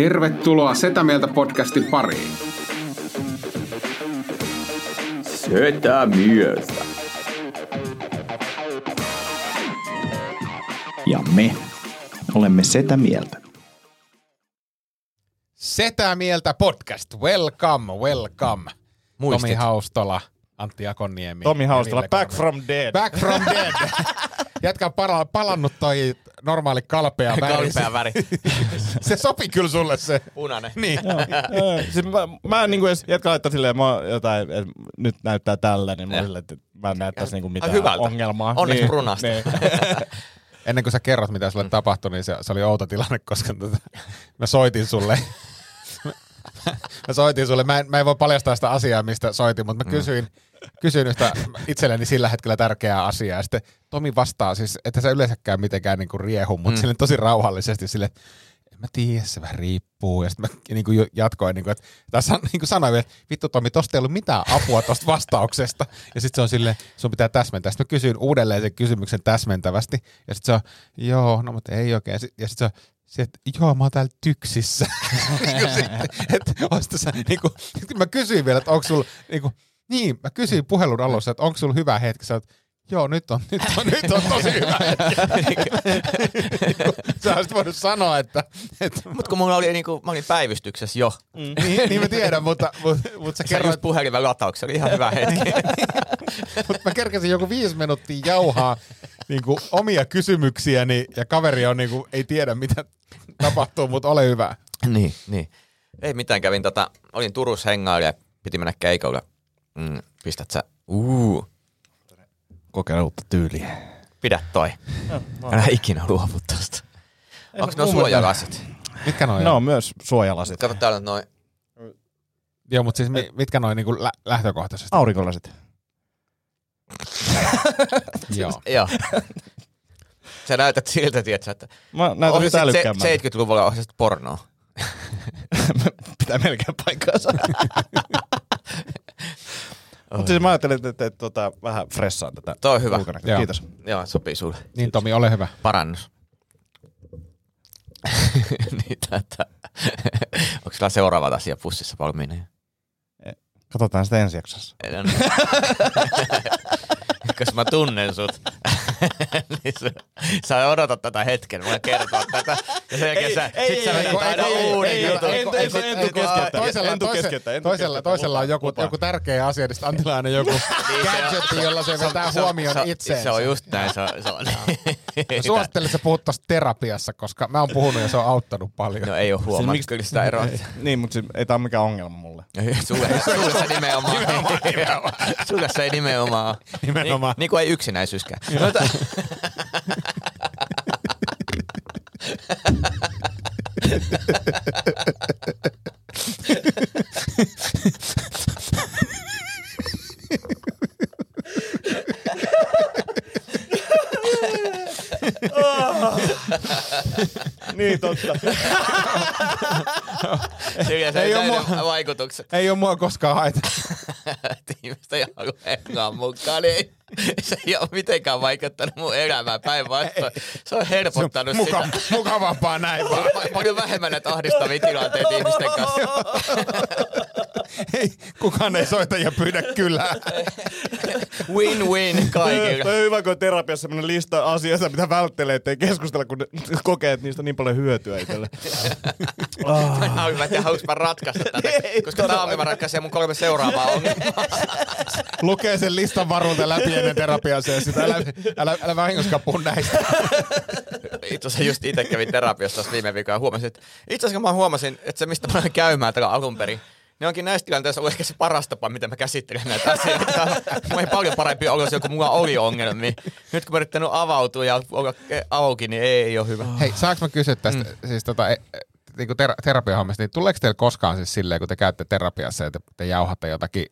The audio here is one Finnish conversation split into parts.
Tervetuloa Setä Mieltä podcastin pariin. Setä mieltä. Ja me olemme Setä Mieltä. Setä Mieltä podcast. Welcome, welcome. Muistit. Tomi Haustola, Antti Akoniemi. Tomi Haustola, back from dead. Back from dead. Jätkä on pala- palannut toi normaali kalpea väri. Kalpea väri. se sopi kyllä sulle se. Punainen. Niin. Joo, siis mä, mä en niinku edes, jätkä laittaa silleen, mä jotain, et nyt näyttää tällä, niin mä oon silleen, että mä en näyttäisi niinku mitään hyvältä. ongelmaa. Onneksi niin, brunasta. Niin. Ennen kuin sä kerrot, mitä sulle tapahtui, niin se, se oli outo tilanne, koska tota, mä soitin sulle. mä soitin sulle. Mä en, mä en voi paljastaa sitä asiaa, mistä soitin, mutta mä kysyin, kysyin yhtä itselleni sillä hetkellä tärkeää asiaa. Ja sitten Tomi vastaa siis, että se yleensäkään mitenkään niinku riehu, mutta mm. sille tosi rauhallisesti sille, en mä tiedä, se vähän riippuu. Ja sitten mä niinku jo- jatkoin, niinku, että tässä niinku sanoin että vittu Tomi, tosta ei ollut mitään apua tosta vastauksesta. Ja sitten se on silleen, sun pitää täsmentää. Sitten mä kysyin uudelleen sen kysymyksen täsmentävästi. Ja sitten se on, joo, no mutta ei oikein. Ja sitten se on, että joo, mä oon täällä tyksissä. Niinku sitten, että ois tässä, niinku, sit mä kysyin vielä, että onko sulla, niinku, niin, mä kysyin puhelun alussa, että onko sulla hyvä hetki. Sä oot, joo, nyt on, nyt on, nyt on tosi hyvä hetki. Sä olisit voinut sanoa, että, että Mut kun mulla oli niinku, mä olin päivystyksessä jo. niin, niin mä tiedän, mutta, mutta, mutta sä Se kerroit, just puhelimen latauksia, oli ihan hyvä hetki. mutta mä kerkesin joku viisi minuuttia jauhaa niin kuin omia kysymyksiäni ja kaveri on niin kuin, ei tiedä mitä tapahtuu, mutta ole hyvä. niin, niin. Ei mitään, kävin tota, olin Turussa hengailla ja piti mennä keikalle. Mm, pistät sä, uu, Kokeile uutta tyyliä. pidä toi. Älä ikinä luovu tosta. Onks ne suojalasit? Mitkä noin No on? myös suojalasit. Kato täällä noin. Joo, mutta siis mi- mitkä noin niin kuin lä- lähtökohtaisesti? Aurinkolasit. Joo. Joo. Sä näytät siltä, tietsä, että Mä näytän nyt älykkäämmältä. 70-luvulla ohjasit pornoa. Pitää melkein paikkaansa. Mutta siis mä ajattelin, että, että, että tota, vähän fressaan tätä. Toi on hyvä. Joo. Kiitos. Joo, sopii sulle. Niin Tomi, ole hyvä. Parannus. niin, tätä. Onko sulla seuraavat asia pussissa valmiina? Katsotaan sitä ensi jaksossa. No niin. Koska mä tunnen sut. niin sä, sä odotat tätä hetken, mä kertoa tätä. Ja sen jälkeen sä, ei, sit sä vedät aina uuden jutun. Toisella, toisella, on joku, joku tärkeä asia, niin sitten Antilla aina joku gadgetti, jolla se vetää huomioon se on- itseensä. Se on just näin. Se on, se on. Mä suosittelen, että sä puhut tosta terapiassa, koska mä oon puhunut ja se on auttanut paljon. No ei oo huomannut miksi- kyllä sitä eroa. Niin, mutta se, ei tää ole mikään ongelma mulle. Sulle, sulle se nimenomaan. sulle se ei nimenomaan. Nimenomaan. Niin, niin kuin ei yksinäisyyskään. No, tä- niin, totta. Sillä se Ei näiden mua- vaikutukset. Ei ole mua koskaan haitannut. että ihmistä ei halua hengaa mukaan, niin ei, se ei ole mitenkään vaikuttanut mun elämää päinvastoin. Se on helpottanut Muka, sitä. mukavampaa näin vaan. Pa- Paljon vähemmän näitä ahdistavia tilanteita ihmisten kanssa. Ei, kukaan ei soita ja pyydä kyllä. Win-win kaikille. On hyvä, kun on terapiassa sellainen lista asioita, mitä välttelee, ettei keskustella, kun kokee, että niistä on niin paljon hyötyä itselle. Mä en tiedä, haluanko mä ratkaista tätä, koska tää aamu mä ratkaisin mun kolme seuraavaa ongelmaa. Lukee sen listan varulta läpi ennen terapiasessiota. Älä, älä, älä vahingoskaan puhu näistä. Itse asiassa just itse kävin terapiassa viime viikolla ja huomasin, että itse asiassa mä huomasin, että se mistä mä olen käymään tällä alun perin, niin onkin näissä tilanteissa ollut ehkä se paras tapa, miten mä käsittelen näitä asioita. Mulla ei paljon parempi olo se, kun mulla oli ongelmia. Nyt kun mä yrittänyt avautua ja olla auki, niin ei ole hyvä. Hei, saanko mä kysyä tästä, mm. siis tota, e, niinku ter- terapiahommista, niin tuleeko teillä koskaan siis silleen, kun te käytte terapiassa ja te, te jauhatte jotakin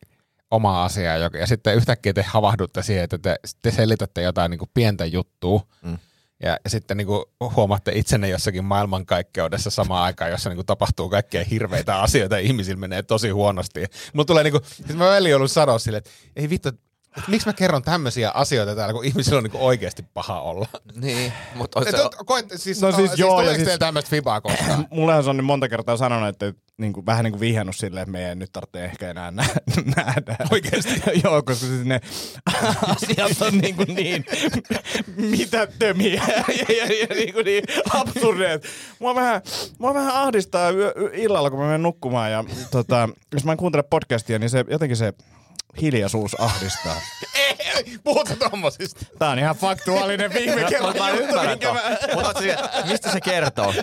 omaa asiaa, ja sitten yhtäkkiä te havahdutte siihen, että te, te selitätte jotain niin kuin pientä juttua, mm. Ja, sitten niin kuin huomaatte itsenne jossakin maailmankaikkeudessa samaan aikaan, jossa niin kuin tapahtuu kaikkea hirveitä asioita ja ihmisillä menee tosi huonosti. Mulla tulee niin kuin, siis mä veli ollut sanoa silleen, että ei vittu, että miksi mä kerron tämmöisiä asioita täällä, kun ihmisillä on niinku oikeasti paha olla. Niin, mutta se, et, koet, siis, No no, siis siis, joo, siis ja siis- tämmöistä fibaa koskaan? Mullehan se on niin monta kertaa sanonut, että niin kuin, vähän niin kuin vihjannut silleen, että meidän ei nyt tarvitse ehkä enää nä- nähdä. Oikeesti? Joo, koska siis ne asiat on niin, kuin niin mitättömiä ja, ja, ja niin, kuin niin absurdeja. että Mua vähän, mua vähän ahdistaa yö, yö, illalla, kun mä menen nukkumaan ja tota, jos mä en kuuntele podcastia, niin se jotenkin se hiljaisuus ahdistaa. Puhuta tommosista. Tää on ihan faktuaalinen viime kerran. Mä ymmärrän ton. Mutta mistä se kertoo?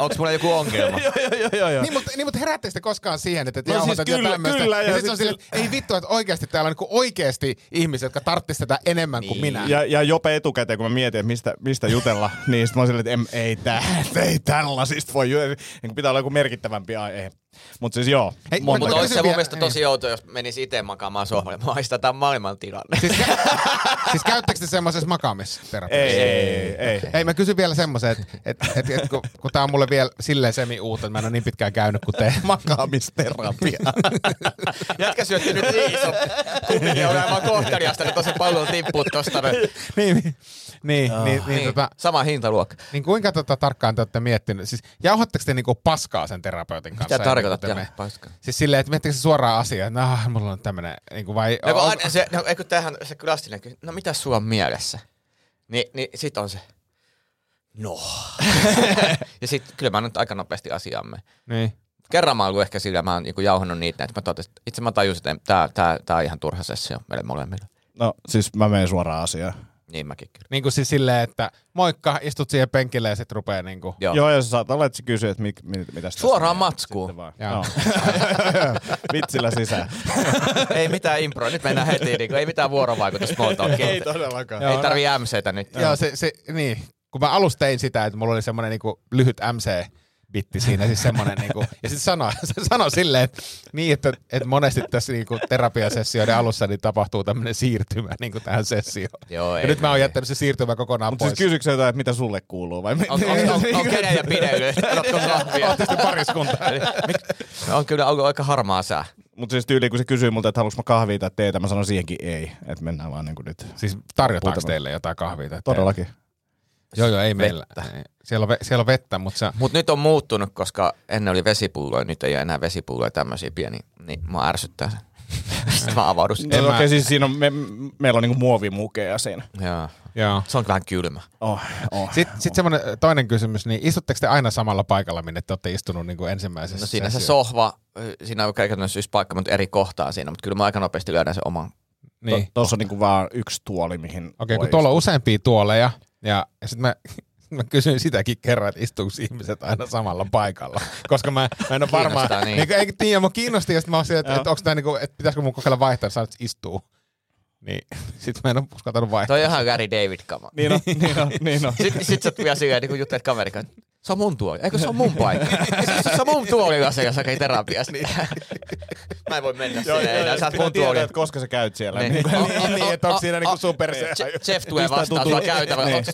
Onko mulla joku ongelma? Joo, joo, joo, joo. Niin, mutta, niin, mutta herättekö te koskaan siihen, että te No siis kyllä- tämmöistä? kyllä, ja ja, sit sit on sille, ei vittu, että oikeasti täällä on niinku oikeasti ihmisiä, jotka tarttis tätä enemmän kuin minä. Ja, ja jopa etukäteen, kun mä mietin, että mistä, mistä jutella, niin sit mä oon silleen, että em, ei, tää, ei tällaisista voi jutella. Niin pitää olla joku merkittävämpi aihe. Mutta siis joo. Hei, mä Mutta olisi se mun mielestä tosi outoa, jos menisi itse makaamaan sohvalle. Mä haistan tämän maailman tilanne. Siis, kä- siis käyttekö te semmoisessa makaamisterapiassa? ei, ei, ei. Hei, mä kysyn vielä semmoisen, että et, et, et, kun, kun tää on mulle vielä silleen semi uutta, että mä en ole niin pitkään käynyt kuin te. Makaamisterapia. Jätkä syötti nyt niin iso. Kumminkin on aivan kohtariasta, nyt on se pallo tippuu tosta. niin, niin, niin, niin, niin, Niin, tota, sama hintaluokka. niin kuinka tota, tarkkaan te olette miettinyt? Siis jauhatteko te niinku paskaa sen terapeutin kanssa? Mitä kuin te Ja, me- paska. Siis silleen, että miettikö se suoraan asiaa, että nah, mulla on tämmönen, niinku vai... No, kun on- se, no, eikö tämähän se klassinen kysymys, no mitä sulla on mielessä? Ni, niin sit on se, no. ja sit kyllä mä nyt aika nopeasti asiaamme. Niin. Kerran mä ollut ehkä sillä, mä oon niinku jauhannut niitä, että mä totesin, itse mä tajusin, että tää, tää, tää on ihan turha sessio meille molemmille. No siis mä menen suoraan asiaan. Niin mäkin kyllä. Niin kuin siis silleen, että moikka, istut siihen penkille ja sit rupee niinku... Joo. Joo, ja sä saat olla, että sä kysyy, että mit, mit, mitä Suoraan matskuun. Sitten vaan. Joo. Joo. Vitsillä sisään. ei mitään improa, nyt mennään heti, niinku, ei mitään vuorovaikutus small talkia. ei todellakaan. ei tarvii MCtä nyt. Joo, se, se, niin. Kun mä alusta tein sitä, että mulla oli semmoinen niinku lyhyt MC, bitti siinä, siis semmoinen niinku, ja sitten sano, se sano silleen, että, niin, että, että monesti tässä niinku terapiasessioiden alussa niin tapahtuu tämmöinen siirtymä niinku tähän sessioon. Joo, ja ei. nyt mä oon jättänyt se siirtymä kokonaan Mutta pois. siis kysyykö sä jotain, että mitä sulle kuuluu? Vai On, on, on, on kenen ja kahvia? Ootte sitten pariskunta. on kyllä ollut aika harmaa sää. Mutta siis tyyli, kun se kysyy multa, että haluanko mä kahvia tai teetä, mä sanon siihenkin ei. Että mennään vaan niinku nyt. Siis tarjotaanko teille jotain kahvia? tai teetä? Todellakin. Joo, joo, ei meillä. Ei. Siellä on, ve, siellä on vettä, mutta se... Mutta nyt on muuttunut, koska ennen oli vesipulloja, nyt ei ole enää vesipulloja tämmöisiä pieniä, niin mä ärsyttää se. Sitten mä avaudun No, sitten. En mä- Okei, siis siinä on, me, meillä on niinku muovimukeja siinä. Joo. Joo. Se on vähän kylmä. Oh, oh. Sitten sit semmoinen toinen kysymys, niin istutteko te aina samalla paikalla, minne te olette istunut niin kuin ensimmäisessä No siinä se sessiossa? sohva, siinä on käytännössä yksi paikka, mutta eri kohtaa siinä, mutta kyllä mä aika nopeasti löydän sen oman. Niin. Tuossa on niinku vaan yksi tuoli, mihin Okei, okay, kun tuolla on useampia tuoleja, ja, ja sitten mä, mä kysyin sitäkin kerran, että istuuko ihmiset aina samalla paikalla. Koska mä, mä en ole varma. Kiinnostaa, niin. niin. Eikä, niin, ja mä kiinnosti, ja sitten mä oon että, että, onko tää niinku, että pitäisikö mun kokeilla vaihtaa, että saat istuu. Niin, sit mä en ole uskaltanut vaihtaa. Toi on ihan Gary David kama. Niin on, niin on, niin on. Sitten sit sä vielä silleen, niin kun juttelet kaverin kanssa, se on mun tuoli. Eikö se on mun paikka? se on mun tuoli asiassa, kai terapiassa. Niin. Mä en voi mennä sinne enää. Sä oot mun tuoli. että koska sä käyt siellä. Niin. Niin. niin, niin, että onko siinä niinku super se. Je- Jeff tulee vastaan tuolla käytävällä. Niin.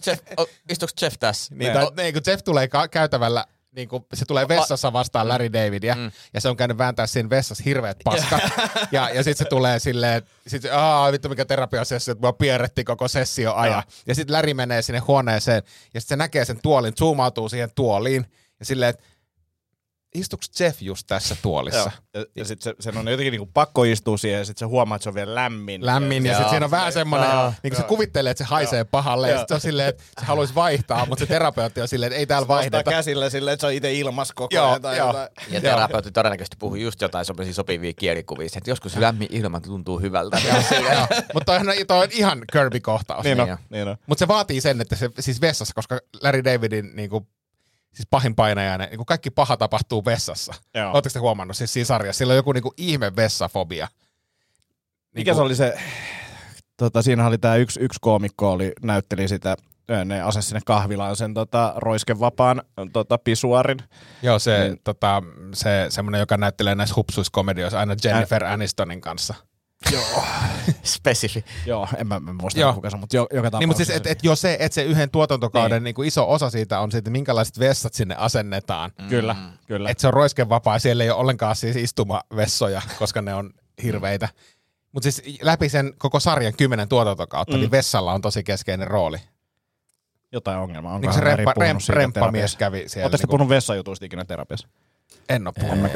Istuuko Jeff tässä? Niin, tai, niin, kun Jeff tulee ka- käytävällä, niin kun se tulee vessassa vastaan Larry Davidia, mm. ja se on käynyt vääntää siinä vessassa hirveät paskat. ja, ja sitten se tulee silleen, sit se, aah, vittu mikä terapiasessio, että mua pierretti koko sessio ajan. Ja sitten Larry menee sinne huoneeseen, ja sitten se näkee sen tuolin, zoomautuu siihen tuoliin, ja silleen, että istuks Jeff just tässä tuolissa? Joo. Ja, ja sitten se, sen on jotenkin niinku pakko istua siihen ja sitten se huomaa, että se on vielä lämmin. lämmin, ja sitten siinä on vähän semmoinen, Joo, niin kuin se joo. kuvittelee, että se haisee pahalle, ja Joo. sitten se on silleen, että se haluaisi vaihtaa, mutta se terapeutti on silleen, että ei täällä vaihdeta. käsillä silleen, että se on itse ilmas koko Joo, ajan. Tai joo. jotain. Ja terapeutti todennäköisesti puhuu just jotain sopisia sopivia kielikuvia, että joskus lämmin ilma tuntuu hyvältä. Joo, mutta toihan on, toi on ihan Kirby-kohtaus. Niin Niin on, niin on. Mutta se vaatii sen, että se siis vessassa, koska Larry Davidin niinku, siis pahin painajainen, niinku kaikki paha tapahtuu vessassa. Oletteko te huomannut siis siinä sarjassa? Sillä on joku niinku ihme vessafobia. Mikä se oli se, tota, siinä oli tämä yksi, yksi koomikko, oli, näytteli sitä, ne asesi sinne kahvilaan sen tota, roiskevapaan tota, pisuarin. Joo, se, Niin. tota, se semmoinen, joka näyttelee näissä hupsuiskomedioissa aina Jennifer Anistonin kanssa. Spesifi. Joo, en mä, mä muista Joo. kuka se mutta jo, joka tapauksessa. Niin, mutta siis, että et jo se, että se yhden tuotantokauden Niin. niin. Niinku iso osa siitä on se, että minkälaiset vessat sinne asennetaan. Mm. Kyllä, kyllä. Että se on roiskevapaa, siellä ei ole ollenkaan siis istumavessoja, koska ne on hirveitä. Mutta siis läpi sen koko sarjan kymmenen tuotantokautta, mm. niin vessalla on tosi keskeinen rooli. Jotain ongelmaa. Onko Niin se remppa, siitä remppamies kävi siellä. Oletteko niinku- puhunut vessajutuista ikinä terapiassa? En oo puhunut.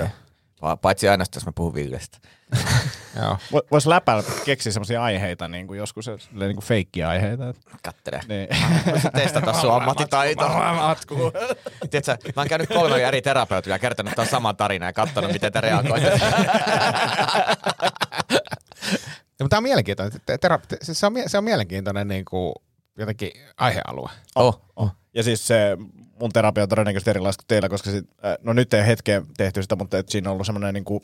Pa- Paitsi ainoastaan, jos mä puhun Villestä. Joo. Vois läpällä keksiä semmoisia aiheita, niin kuin joskus niin kuin feikkiä-aiheita. että- Kattele. Niin. Testata sun ammattitaitoa. Matkuu. Tiedätkö, mä oon käynyt kolme eri terapeutilla ja kertonut tämän saman tarinan ja katsonut, miten te reagoitte. Mutta tämä on mielenkiintoinen. Siis se, on, se on mielenkiintoinen niin kuin, jotenkin aihealue. Oh, oh. Ja siis se mun terapia on todennäköisesti erilaista kuin teillä, koska sit, äh, no nyt ei hetkeä tehty sitä, mutta et siinä on ollut semmoinen niinku,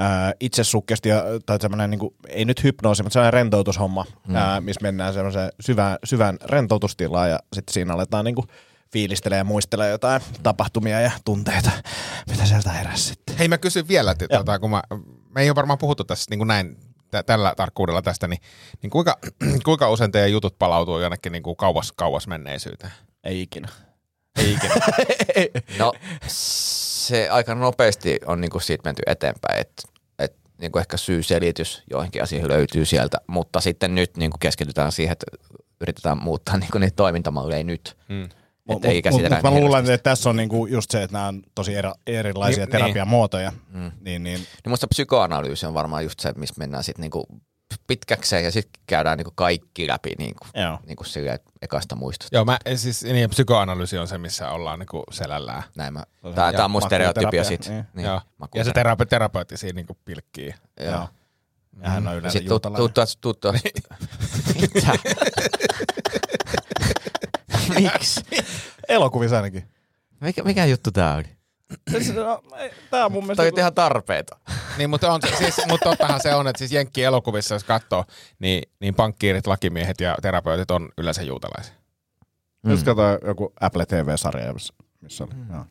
äh, itsesukkesti, tai semmoinen, niinku, ei nyt hypnoosi, mutta sellainen rentoutushomma, mm. äh, missä mennään semmoiseen syvään, syvään rentoutustilaan ja sitten siinä aletaan niinku fiilistelee ja muistelee jotain tapahtumia ja tunteita, mitä sieltä heräsi sitten. Hei mä kysyn vielä, että tota, kun mä, me ei ole varmaan puhuttu tässä niin kuin näin, tä, tällä tarkkuudella tästä, niin, niin kuinka, kuinka usein teidän jutut palautuu jonnekin niin kuin kauas, kauas menneisyyteen? Ei ikinä. Ei ikinä. No se aika nopeasti on niinku siitä menty eteenpäin, että et, niinku ehkä syy-selitys joihinkin asioihin löytyy sieltä, mutta sitten nyt niinku keskitytään siihen, että yritetään muuttaa niinku niitä toimintamalleja nyt. Mm. Että ei Mutta käsitellä mut mä niin luulen, että tässä on niinku just se, että nämä on tosi eri, erilaisia Niin, terapiamuotoja. Mm. Niin, niin, Niin musta psykoanalyysi on varmaan just se, missä mennään sitten niinku pitkäkseen ja sitten käydään niinku kaikki läpi niinku, joo. niinku silleen ekasta muistosta. Joo, mä, siis niin, psykoanalyysi on se, missä ollaan niin kuin selällään. Näin mä, tää, tää on mun stereotypia sit. niin. Niin, Joo. Ja se makuuterapia. terapeutti, siinä niin kuin pilkkii. Joo. Joo. Ja hän on yleensä Sitten tuttu, juutalainen. tuttu, tuttu. Mitä? Miksi? Elokuvissa ainakin. Mikä, mikä juttu tää oli? Tää on mun mielestä... Toi on ihan tarpeeta. Niin, mutta, on, se- siis, mutta tottahan se on, että siis Jenkki elokuvissa, jos katsoo, niin, niin pankkiirit, lakimiehet ja terapeutit on yleensä juutalaisia. Mm. Just katsoin joku Apple TV-sarja, missä- missä oli. Mm.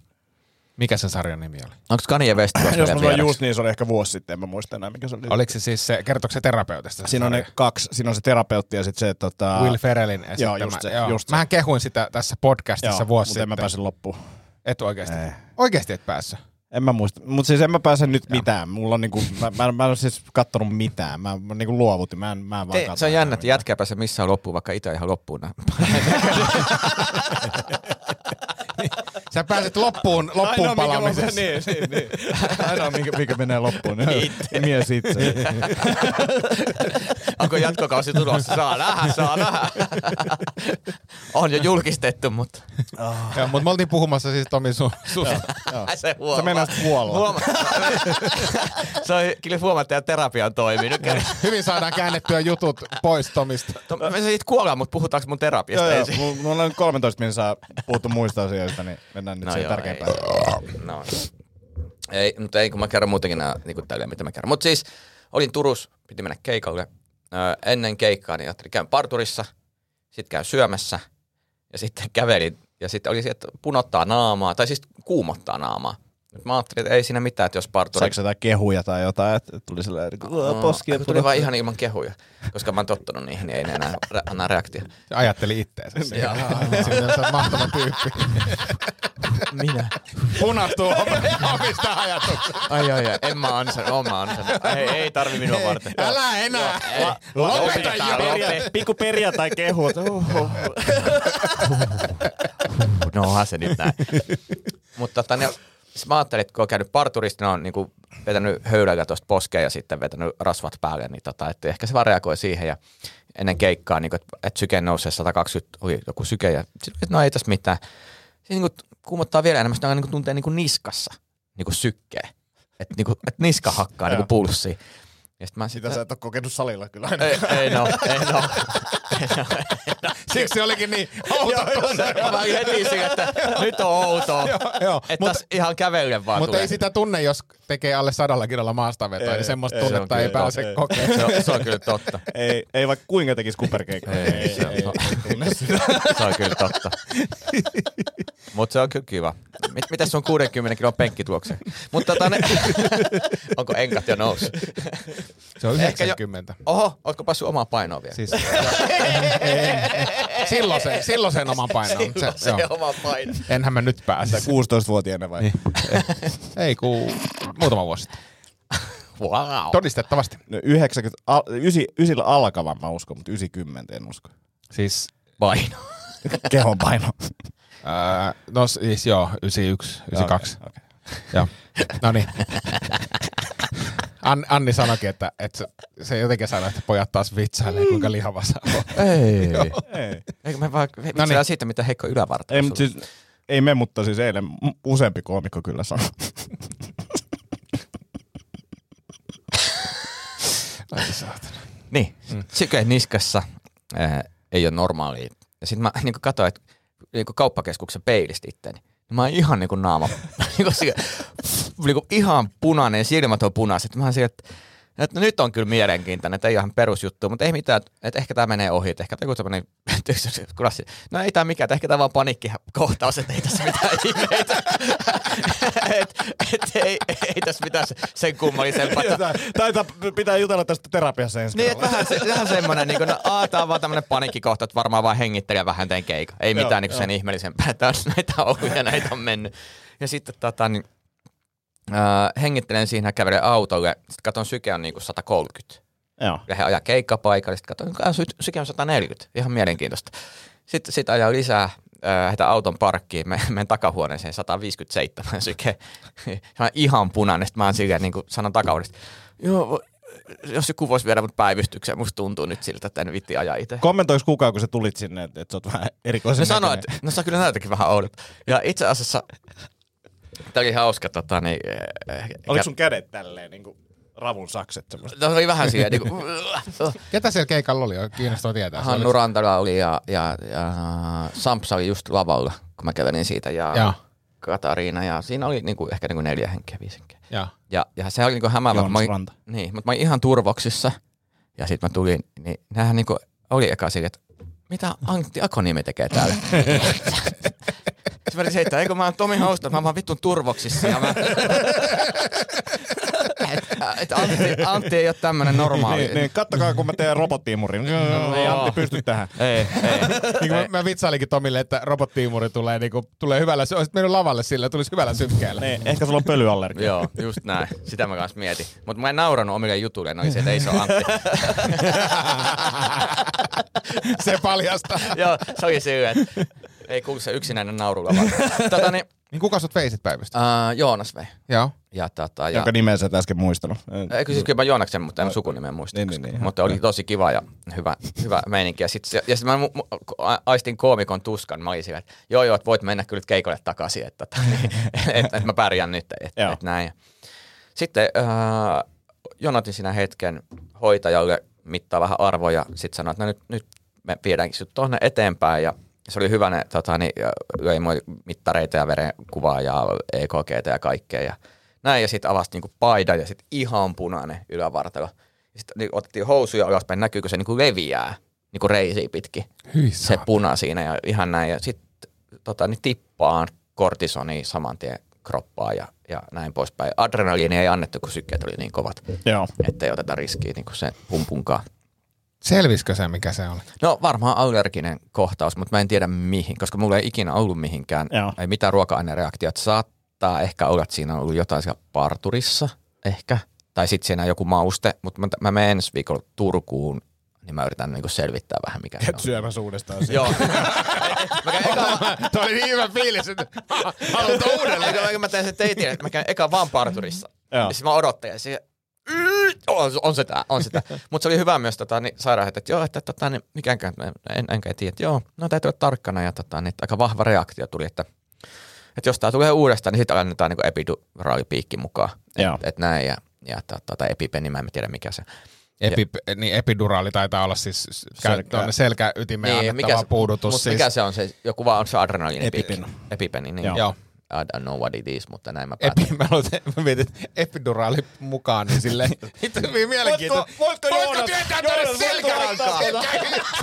Mikä sen sarjan nimi oli? Onko Kanye West Jos mä sanoin just niin, se oli ehkä vuosi sitten, en mä muista enää mikä se oli. Oliko se siis se, kertooko se terapeutista? se Siinä on ne kaksi, siinä on se terapeutti ja sitten se, tota... Will Ferrellin esittämä. just se, joo. just se. Mähän kehuin sitä tässä podcastissa Joo, vuosi mutta en mä sitten. päässyt loppuun. Et oikeasti. Ei. Oikeasti et päässyt. En mä muista. Mutta siis en mä pääse nyt mitään. Mulla on niinku, mä, mä, mä en ole siis kattonut mitään. Mä, mä niinku luovutin. Mä en, mä en vaan Te, se on jännä, että jätkää pääse missään loppuun, vaikka itse ihan loppuun. Sä pääset loppuun, loppuun Ainoa, mikä palaamisessa. mä- Niin, niin, niin. Ainoa, mikä, mikä menee loppuun. Niin mies itse. Onko jatkokausi tulossa? Saa nähdä, saa nähdä. On jo julkistettu, mutta Joo, mutta me oltiin puhumassa siis Tomi sun, sun se huomaa. Se mennään sitten kuolla. Huoma- se on kyllä huomaa, että teidän terapia on toiminut. Hyvin saadaan käännettyä jutut pois Tomista. To- Me siitä kuollaan, mutta puhutaanko mun terapiasta Joo, joo. ensin? Mulla mulla on nyt 13 minsaa puhuttu muista asioista, niin mennään nyt No siihen tärkeimpään. ei. No. Ei, mutta ei, kun mä kerron muutenkin nämä niin tälleen, mitä mä kerron. Mutta siis olin Turus, piti mennä keikalle. Öö, ennen keikkaa niin ajattelin, käyn parturissa, sitten käyn syömässä ja sitten kävelin. Ja sitten oli se, että punottaa naamaa, tai siis kuumottaa naamaa. Mä ajattelin, että ei siinä mitään, että jos parturi... Saiko jotain kehuja tai jotain, että tuli sellainen niin kuin, poski. Ai, kun tuli vaan ihan ilman kehuja, koska mä oon tottunut niihin, niin ei ne enää anna reaktio. Ajatteli itteensä. Joo. Siinä on se mahtava tyyppi. Minä? Punastuu omista ajatuksista. Ai ai ai, en mä ansa, oon mä ansannut. Ei, ei tarvi minua varten. Älä enää. Lopeta jo. Pikku perjantai kehu. että Oho. No onhan se nyt näin. Mutta tota, ne, siis mä ajattelin, että kun on käynyt parturista, ne on niinku vetänyt höylällä tuosta poskea ja sitten vetänyt rasvat päälle, niin tota, että ehkä se vaan reagoi siihen ja ennen keikkaa, niin että, että syke nousee 120, oli joku syke ja sitten, että no ei tässä mitään. Siis niin kuumottaa vielä enemmän, sitä niin tuntee niin niskassa niin kuin sykkeen. Että niin että niska hakkaa niin pulssiin. Ja sit mä Sitä sä et ole kokenut salilla kyllä aina. ei, ei no, ei no. Siksi se olikin niin outo tunne. Mä olin heti että nyt on outoa. Joo, Että ihan kävellen vaan mutta ei sitä tunne, jos tekee alle sadalla kilolla maastavetoa, Ei, niin semmoista ei, tunnetta ei pääse kokemaan. se, on, se on kyllä totta. Ei, ei vaikka kuinka tekisi kuperkeikkaa. Ei, se on- kyllä totta. Mutta se on kyllä kiva. Mit, mitäs sun 60 kilon penkkituokse? Mutta tota ne... Onko enkat jo noussut? Se on Ehkä jo- 90. Oho, ootko päässyt omaa painoa vielä? Siis, silloin, se, silloin sen oman painon. Se, se joo. oma paino. Enhän mä nyt pääse. 16-vuotiaana vai? Ei, ku, muutama vuosi sitten. Wow. Todistettavasti. No 90, al, 9, 9 alkavan mä uskon, mutta 90 en usko. Siis, Paino. Kehon paino. no siis joo, 91, 92. Okei, okei. Joo. No niin. An, Anni sanoikin, että, että se, se jotenkin sanoi, että pojat taas vitsailee, kuinka lihava sä oot. Ei. Ei, Eikö me vaan No no niin. siitä, mitä heikko ylävartalo ei, mutta siis, ei me, mutta siis eilen useampi koomikko kyllä sanoi. Ai saatana. Niin, mm. syke niskassa ää, ei ole normaalia. Ja sitten mä niin katsoin, että niin kauppakeskuksen peilistä itteeni. Niin mä oon ihan niin kuin naama, niin kuin, niin kuin ihan punainen, silmät on punaiset. Mä siellä, että, että nyt on kyllä mielenkiintoinen, että ei ihan perusjuttu, mutta ei mitään, että ehkä tämä menee ohi, että ehkä tämä on klassi. No ei tämä mikään, että ehkä tämä vaan paniikkikohtaus, että ei tässä mitään ihmeitä. et, et, ei, ei tässä mitään se- sen kummallisempaa. Taitaa pitää jutella tästä terapiassa ensi niin, että vähän, se, vähän semmoinen, niin kuin, no, aa, tää on vaan tämmöinen paniikkikohta, että varmaan vaan hengittelen vähän teen keika. Ei mitään niin sen ihmeellisempää, että on näitä ollut ja näitä on mennyt. Ja sitten tota, niin, äh, hengittelen siinä, kävelen autolle, sitten katson syke on niin kuin 130. Joo. Lähden ajaa keikkapaikalle, sitten katson, että sy- syke on 140. Ihan mielenkiintoista. Sitten sit ajaa lisää, äh, heitä auton parkkiin, me, menen takahuoneeseen 157 syke. Se on ihan punainen, sitten mä oon silleen, niin kuin sanon takahuoneesta, joo, jos joku voisi viedä mut päivystykseen, musta tuntuu nyt siltä, että en vitti ajaa itse. Kommentoiko kukaan, kun sä tulit sinne, että, että sä oot vähän erikoisen Ne sanoi, näköinen? että no sä kyllä näytäkin vähän oudot. Ja itse asiassa, tämä oli hauska, tota, niin, eh, Oliko sun kädet tälleen niin kuin ravun sakset semmoista? No, oli vähän siihen, niin kuin, Ketä siellä keikalla oli? Kiinnostaa tietää. Hannu oli- Rantala oli ja, ja, ja Sampsa oli just lavalla, kun mä kävelin siitä ja Joo. Katariina ja siinä oli niinku, ehkä niinku neljä henkeä, viisi henkeä. Joo. Ja, ja se oli niinku hämäävä. Joonas Mä olin- Ranta. Niin, mutta mä olin ihan turvoksissa ja sitten mä tulin, niin näähän niinku oli eka sille, että mitä Antti Akoniemi tekee täällä? Sitten mä olin se, että eikö mä oon Tomi Hausta, mä oon vaan vittun turvoksissa ja mä... et, et Antti, Antti ei ole tämmönen normaali. Niin, niin, kattokaa, kun mä teen robottiimurin. Ei Antti pysty tähän. Ei, ei. Niin kuin mä, mä vitsailinkin Tomille, että robottiimuri tulee, niin kuin, tulee hyvällä, olisit mennyt lavalle sillä, tulisi hyvällä synkkeellä. Niin, ehkä sulla on pölyallergia. Joo, just näin. Sitä mä kanssa mietin. Mutta mä en nauranut omille jutuille, oli se, että ei se ole Antti. Se paljastaa. Joo, se oli syy, että ei kuulu se yksinäinen naurulla vaan. tota, niin, Niin kuka sut veisit päivystä? uh, Joonas vei. Joo. Ja, tota, ja, Jonka nimeä sä et äsken muistanut. Eikö siis kyllä mä Joonaksen, mutta en sukunimeä muista. Niin, Niin, niin, niin, niin. mutta oli tosi kiva ja hyvä, hyvä meininki. Ja sitten ja sit mä aistin koomikon tuskan. Mä olin sillä, että joo joo, että voit mennä kyllä keikolle takaisin, että, että, että, että mä pärjään nyt, että, että näin. Sitten äh, jonotin siinä hetken hoitajalle mittaa vähän arvoja. Sitten sanoin, että no nyt, nyt me viedäänkin sut tuonne eteenpäin ja se oli hyvä, ne tota, niin, löi mittareita ja verenkuvaa ja EKGtä ja kaikkea. Ja näin, ja sitten avasi niinku paidan ja sitten ihan punainen ylävartalo. Sitten niin, otettiin housuja alaspäin, näkyykö se niinku leviää niinku reisiä pitkin. Hyi Se puna siinä ja ihan näin. Ja sitten tota, niin tippaan kortisoni saman tien kroppaa ja, ja näin poispäin. Adrenaliini ei annettu, kun sykkeet oli niin kovat, Joo. ettei oteta riskiä niin kuin sen pumpunkaan. Selviskö se, mikä se oli? No varmaan allerginen kohtaus, mutta mä en tiedä mihin, koska mulla ei ikinä ollut mihinkään, Joo. ei mitään ruoka-ainereaktiota. Saattaa ehkä olla, että siinä on ollut jotain siellä parturissa, ehkä, tai sitten siinä joku mauste, mutta mä, mä menen ensi viikolla Turkuun, niin mä yritän niinku selvittää vähän, mikä se Et on. syömässä uudestaan. Joo. mä käyn eka, Tuo oli niin hyvä fiilis, että halutaan uudelleen. Mä teen sen teitä, mä käyn eka vaan parturissa. Joo. Ja sitten mä odottelen ja siihen, on, on se tää, on se tää. Mutta se oli hyvä myös tota, niin, sairaanhoitaja, että joo, että tota, niin, mikäänkään, en, enkä tiedä, että joo, no täytyy olla tarkkana ja tota, niin, että aika vahva reaktio tuli, että, että jos tää tulee uudestaan, niin sitten annetaan niin epiduraalipiikki mukaan. Että et näin ja, ja tota, tai epipeni, mä en tiedä mikä se. Epi, niin epiduraali taitaa olla siis Selkä. Selkä. selkäytimeen niin, annettava se, puudutus. siis. mikä se on se, joku vaan on se adrenaliinipiikki. Epipeni. Epipeni, niin. Joo. Joo. I don't know what it is, mutta näin mä päätin. Epi, mä, että- mä mietin, että epiduraali mukaan, niin silleen, itse hyvin mielenkiintoista. voitko työntää tuonne voitko laittaa selkärankaan?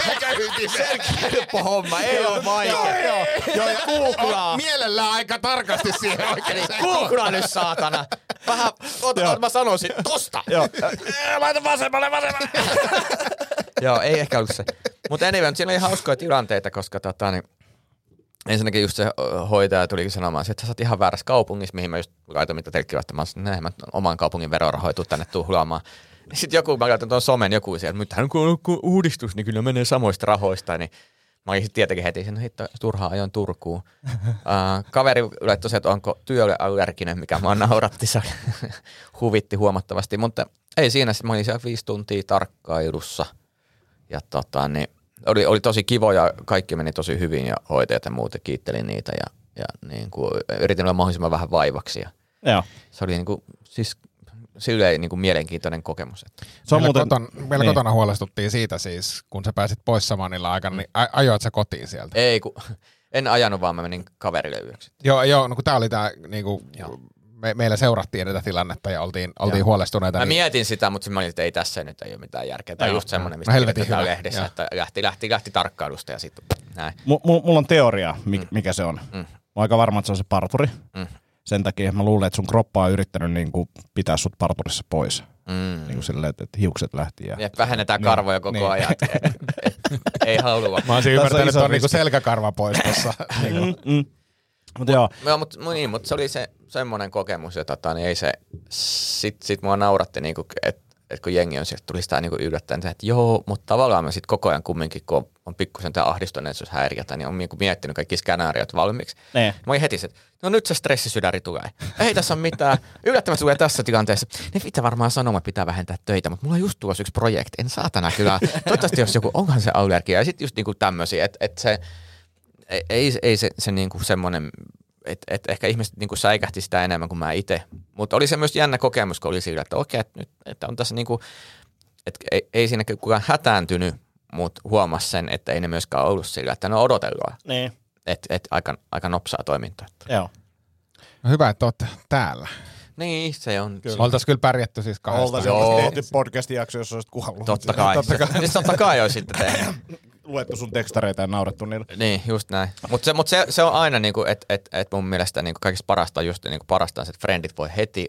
Selkäytimeen. Helppo homma, ei ole vaikea. Joo, joo, ja Googlaa. Mielellään aika tarkasti siihen oikein. Googlaa nyt saatana. Vähän, ota, mä sanoisin, tosta. Joo. Laita vasemmalle, vasemmalle. Joo, ei ehkä ollut se. Mutta anyway, siinä oli hauskoja tilanteita, koska tota, niin, ensinnäkin just se hoitaja tuli sanomaan, että sä oot ihan väärässä kaupungissa, mihin mä just laitoin mitä telkkiä vasta. Mä sanoin, että mä oman kaupungin verorahoja tuu tänne tuhlaamaan. Sitten joku, mä laitan tuon somen joku sieltä, mutta kun on uudistus, niin kyllä menee samoista rahoista, niin Mä olin sitten tietenkin heti sen, hitto, turhaan ajoin Turkuun. uh, kaveri laittoi se, että onko työlle allerginen, mikä mua nauratti, se huvitti huomattavasti. Mutta ei siinä, sitten mä olin siellä viisi tuntia tarkkailussa. Ja tota, niin, oli, oli tosi kivo ja kaikki meni tosi hyvin ja hoitajat ja muut ja kiittelin niitä ja, ja niin kuin, yritin olla mahdollisimman vähän vaivaksi. Ja Joo. se oli niin kuin, siis silleen niin kuin mielenkiintoinen kokemus. Että. Se on meillä, muuten, kotona, meillä niin. kotona huolestuttiin siitä siis, kun sä pääsit pois samanilla aikana, niin a- ajoit sä kotiin sieltä? Ei, kun, en ajanut, vaan mä menin kaverille yöksi. Joo, joo, no kun tää oli tää, niinku, me, meillä seurattiin tätä tilannetta ja oltiin, oltiin Joo. huolestuneita. Mä niin, mietin sitä, mutta sitten mä olin, että ei tässä nyt ei ole mitään järkeä. Tämä on just semmoinen, No mistä hyvä. lehdessä, Joo. että lähti, lähti, lähti tarkkailusta ja sitten näin. M- mulla on teoria, mikä, mikä se on. Mm. Mä oon aika varma, että se on se parturi. Mm. Sen takia mä luulen, että sun kroppa on yrittänyt niin kuin pitää sut parturissa pois. Mm. Niin kuin silleen, että, että hiukset lähti. Ja... Ja vähennetään Niin, karvoja koko niin. ajan. Et, et, et, ei halua. Mä olisin Tässä on ymmärtänyt, että on niinku riski. selkäkarva pois tuossa. niinku. Mm, mm. Mutta joo, Joo, mutta niin, mut se oli se semmoinen kokemus, ja tota, niin ei se, sit, sit mua nauratti, niinku, että et kun jengi on sieltä, tuli sitä niinku yllättäen, että joo, mutta tavallaan mä sit koko ajan kumminkin, kun on, on pikkusen tämä ahdistuneisuus häiriötä, niin on niinku miettinyt kaikki skenaariot valmiiksi. ne. Mä olin heti se, että no nyt se stressisydäri tulee. Ei tässä ole mitään. Yllättävän tulee tässä tilanteessa. Niin mitä varmaan sanoma pitää vähentää töitä, mutta mulla on just tulossa yksi projekti. En saatana kyllä. Toivottavasti jos joku, onhan se allergia. Ja sitten just niinku tämmöisiä, että et se, ei, ei, ei se, se niinku semmoinen, että et ehkä ihmiset niinku säikähti sitä enemmän kuin mä itse. Mutta oli se myös jännä kokemus, kun oli sillä, että okei, että nyt että on tässä niinku, että ei, ei siinä kukaan hätääntynyt, mutta huomasi sen, että ei ne myöskään ollut sillä, että no odotellaan. Niin. Että et aika, aika nopsaa toimintaa. Joo. No hyvä, että olette täällä. Niin, se on. Kyllä. Oltaisiin kyllä pärjätty siis kahdestaan. Oltaisiin tehty podcastin jakso, jos olisit kuollut. Totta kai. Totta kai. Siis totta kai olisi sitten tehnyt. Luettu sun tekstareita ja naurettu niillä. Niin, just näin. Mutta se, mut se, se, on aina, niinku, että et, et mun mielestä niinku kaikista parasta on just niinku parasta että friendit voi heti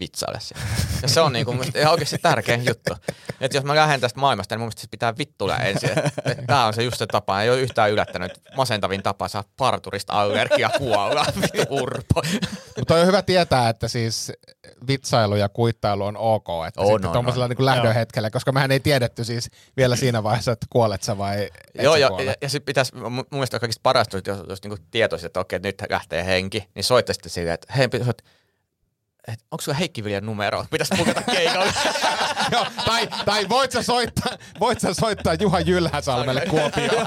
vitsailla siellä. Ja se on niinku mielestä ihan oikeasti tärkeä juttu. Että jos mä lähden tästä maailmasta, niin mun mielestä pitää vittuilla ensin. Tämä on se just se tapa. Ei ole yhtään yllättänyt. Masentavin tapa saa parturista allergia kuolla. Vittu urpo. Mutta on hyvä tietää, että siis vitsailu ja kuittailu on ok. Että On, sitten on, tuommoisella on. niin lähdön hetkellä, koska mehän ei tiedetty siis vielä siinä vaiheessa, että kuolet sä vai et Joo, sä ja, kuole. ja, ja sitten pitäisi, mun mielestä on kaikista parasta, jos, jos niinku tietoisit, että okei, nyt lähtee henki, niin soittaisitte silleen, että hei, että et, onko sulla Heikki Viljan numero? Pitäisi pukata keikalle. Joo, tai, tai voit sä soittaa, voit sä soittaa Juha Jylhäsalmelle Kuopioon.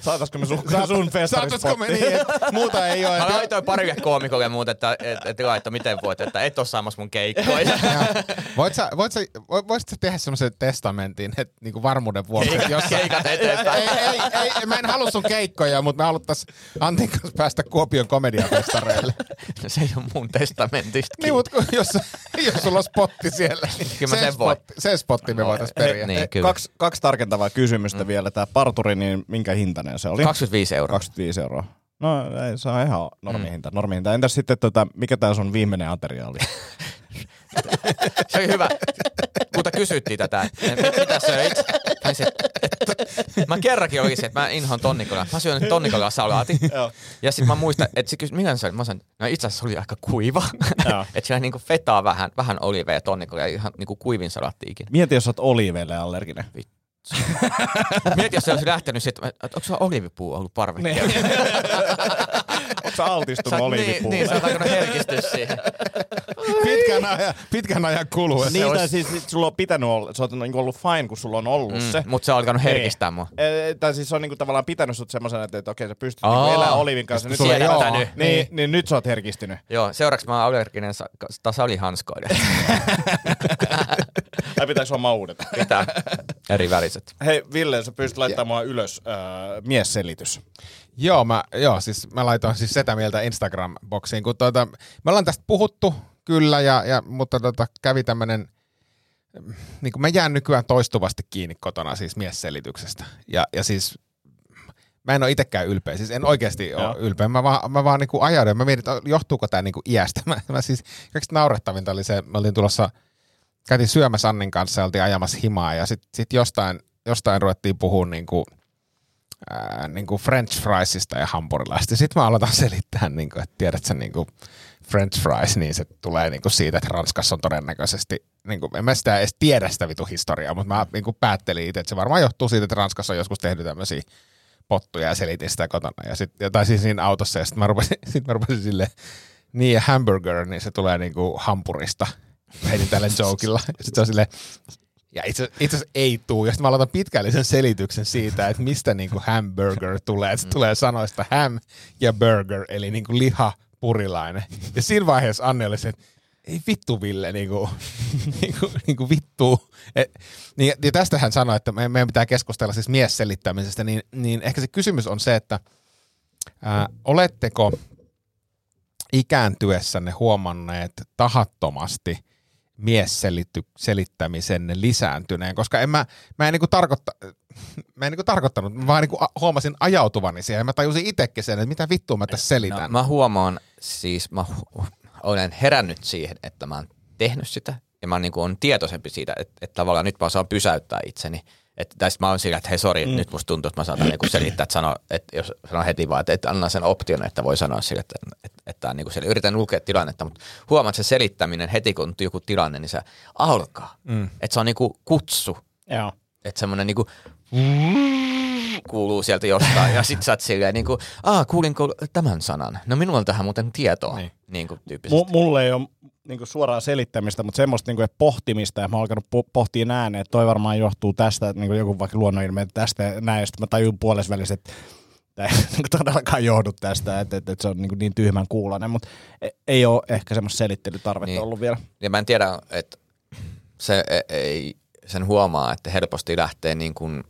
Saataisiko me sun, sun Saataisiko me niin, että muuta ei ole. Mä Että, laitoin parille koomikolle muuten, että et, et, miten voit, että et ole saamassa mun keikkoja. voit, sä, voit, sä, vo- voisit sä tehdä semmoisen testamentin, että niinku varmuuden vuoksi. että jos sä- Keikat eteenpäin. ei, ei, ei, mä en halua sun keikkoja, mutta me haluttais Antin kanssa päästä Kuopion komediafestareille. Se ei ole mun testamentista. niin, mutta kun- jos, jos sulla on spotti siellä, niin Kyllä mä se, sen voin. spotti, se spotti me voitais periä. Niin, kyllä. Kaksi, kaksi tarkentavaa kysymystä mm. vielä. Tämä parturi, niin minkä hintainen se oli? 25 euroa. 25 euroa. No ei, se on ihan normihinta. Mm. normihinta. Entäs sitten, tota, mikä tämä sun viimeinen ateria oli? Se oli hyvä. Mutta kysyttiin tätä, että mitä söit? Se, että mä kerrankin olisin, että mä inhoan tonnikolla. Mä syön tonnikolla salaatin. ja sitten mä muistan, että se kysyi, millainen se oli? Mä sanoin, no itse asiassa se oli aika kuiva. Että siellä niinku fetaa vähän, vähän olivea ja tonnikolla ja ihan niinku kuivin salaatti ikinä. Mieti, jos oot oliiveille allerginen. Mieti, jos se olisi lähtenyt sitten, että onko sulla olivipuu ollut parvekkeella? Oot sä altistunut Sä- oliivipuulle? Niin, niin, sä oot alkanut herkistyä siihen. Pitkän ajan, pitkän ajan kuluessa. Niin, olisi- tai siis sit sulla on pitänyt olla, sä oot niinku ollut fine, kun sulla on ollut Mm, se. Mutta se on alkanut herkistää mua. E, tai siis se on niinku tavallaan pitänyt sut semmoisena, että, että okei sä pystyt Aa. niinku elämään Olivin kanssa. Nyt, Sulla joo. niin, niin, niin, nyt sä oot herkistynyt. Joo, seuraavaksi mä oon allerginen sa- tasalihanskoille. Tai pitääkö sua maudet? Pitää eri väriset. Hei Ville, sä pystyt laittamaan ylös äh, miesselitys. Joo, mä, joo, siis mä laitoin siis sitä mieltä Instagram-boksiin, kun tuota, me ollaan tästä puhuttu kyllä, ja, ja, mutta tota, kävi tämmönen, niin kuin mä jään nykyään toistuvasti kiinni kotona siis miesselityksestä. Ja, ja siis mä en ole itsekään ylpeä, siis en oikeasti Joo. ole ylpeä. Mä vaan, mä vaan niin kuin ajaudun, mä mietin, että johtuuko tämä niin kuin iästä. Mä, mä siis, kaikista naurettavinta oli se, me oltiin tulossa, käytiin syömässä Annin kanssa ja oltiin ajamassa himaa, ja sitten sit jostain, jostain ruvettiin puhua niin kuin, niin kuin French friesista ja hampurilaista. Sitten mä aloitan selittää, niin kuin, että tiedät sä niin kuin French fries, niin se tulee niin kuin siitä, että Ranskassa on todennäköisesti, niin kuin, en mä sitä edes tiedä sitä vitu historiaa, mutta mä niin kuin päättelin itse, että se varmaan johtuu siitä, että Ranskassa on joskus tehnyt tämmöisiä pottuja ja selitin sitä kotona. Ja sit, tai siis siinä autossa ja sitten mä rupesin, sit mä rupesin silleen, niin ja hamburger, niin se tulee niinku hampurista. Heitin tällä jokilla. Sitten se on silleen, ja itse, asiassa ei tuu. Ja sitten mä aloitan pitkällisen selityksen siitä, että mistä niinku hamburger tulee. Se tulee sanoista ham ja burger, eli niinku liha purilainen. Ja siinä vaiheessa Anne oli se, että ei vittu Ville, niinku, niinku, niinku vittu. Et, niin, ja tästä hän sanoi, että me- meidän pitää keskustella siis miesselittämisestä, niin, niin ehkä se kysymys on se, että ää, oletteko ikääntyessänne huomanneet tahattomasti miesselittämisenne lisääntyneen, koska en mä, mä en niinku tarkoita, mä en niinku tarkoittanut, mä vaan niinku huomasin ajautuvani siihen, ja mä tajusin itsekin sen, että mitä vittua mä tässä selitän. No, mä huomaan, siis mä hu- olen herännyt siihen, että mä oon tehnyt sitä ja mä niin on tietoisempi siitä, että, että tavallaan nyt mä osaan pysäyttää itseni. Että, tai mä oon sillä, että hei sori, mm. nyt musta tuntuu, että mä saatan niin selittää, että, sano, että jos sanoo heti vaan, että, että annan sen option, että voi sanoa sille, että, että, että niin kuin yritän lukea tilannetta, mutta huomaat se selittäminen heti, kun on joku tilanne, niin se alkaa. Mm. Että se on niin kuin kutsu, Joo. että semmoinen niinku kuuluu sieltä jostain ja sit sä oot silleen niinku, aa kuulinko tämän sanan? No minulla on tähän muuten tietoa. Niin. Niinku tyyppisesti. M- mulle ei ole niinku suoraan selittämistä, mutta semmoista niinku, että pohtimista, ja mä oon alkanut po- pohtia ääneen, että toi varmaan johtuu tästä, että niinku joku vaikka luonnonilme, että tästä näin, ja sitten mä tajun puolesvälissä, että tämä ei niinku todellakaan johdu tästä, että, että, että se on niinku niin tyhmän kuulonen, mutta e- ei ole ehkä semmoista selittelytarvetta Niin. niin. ollut vielä. Ja mä en tiedä, että se e- ei sen huomaa, että helposti lähtee niin kuin,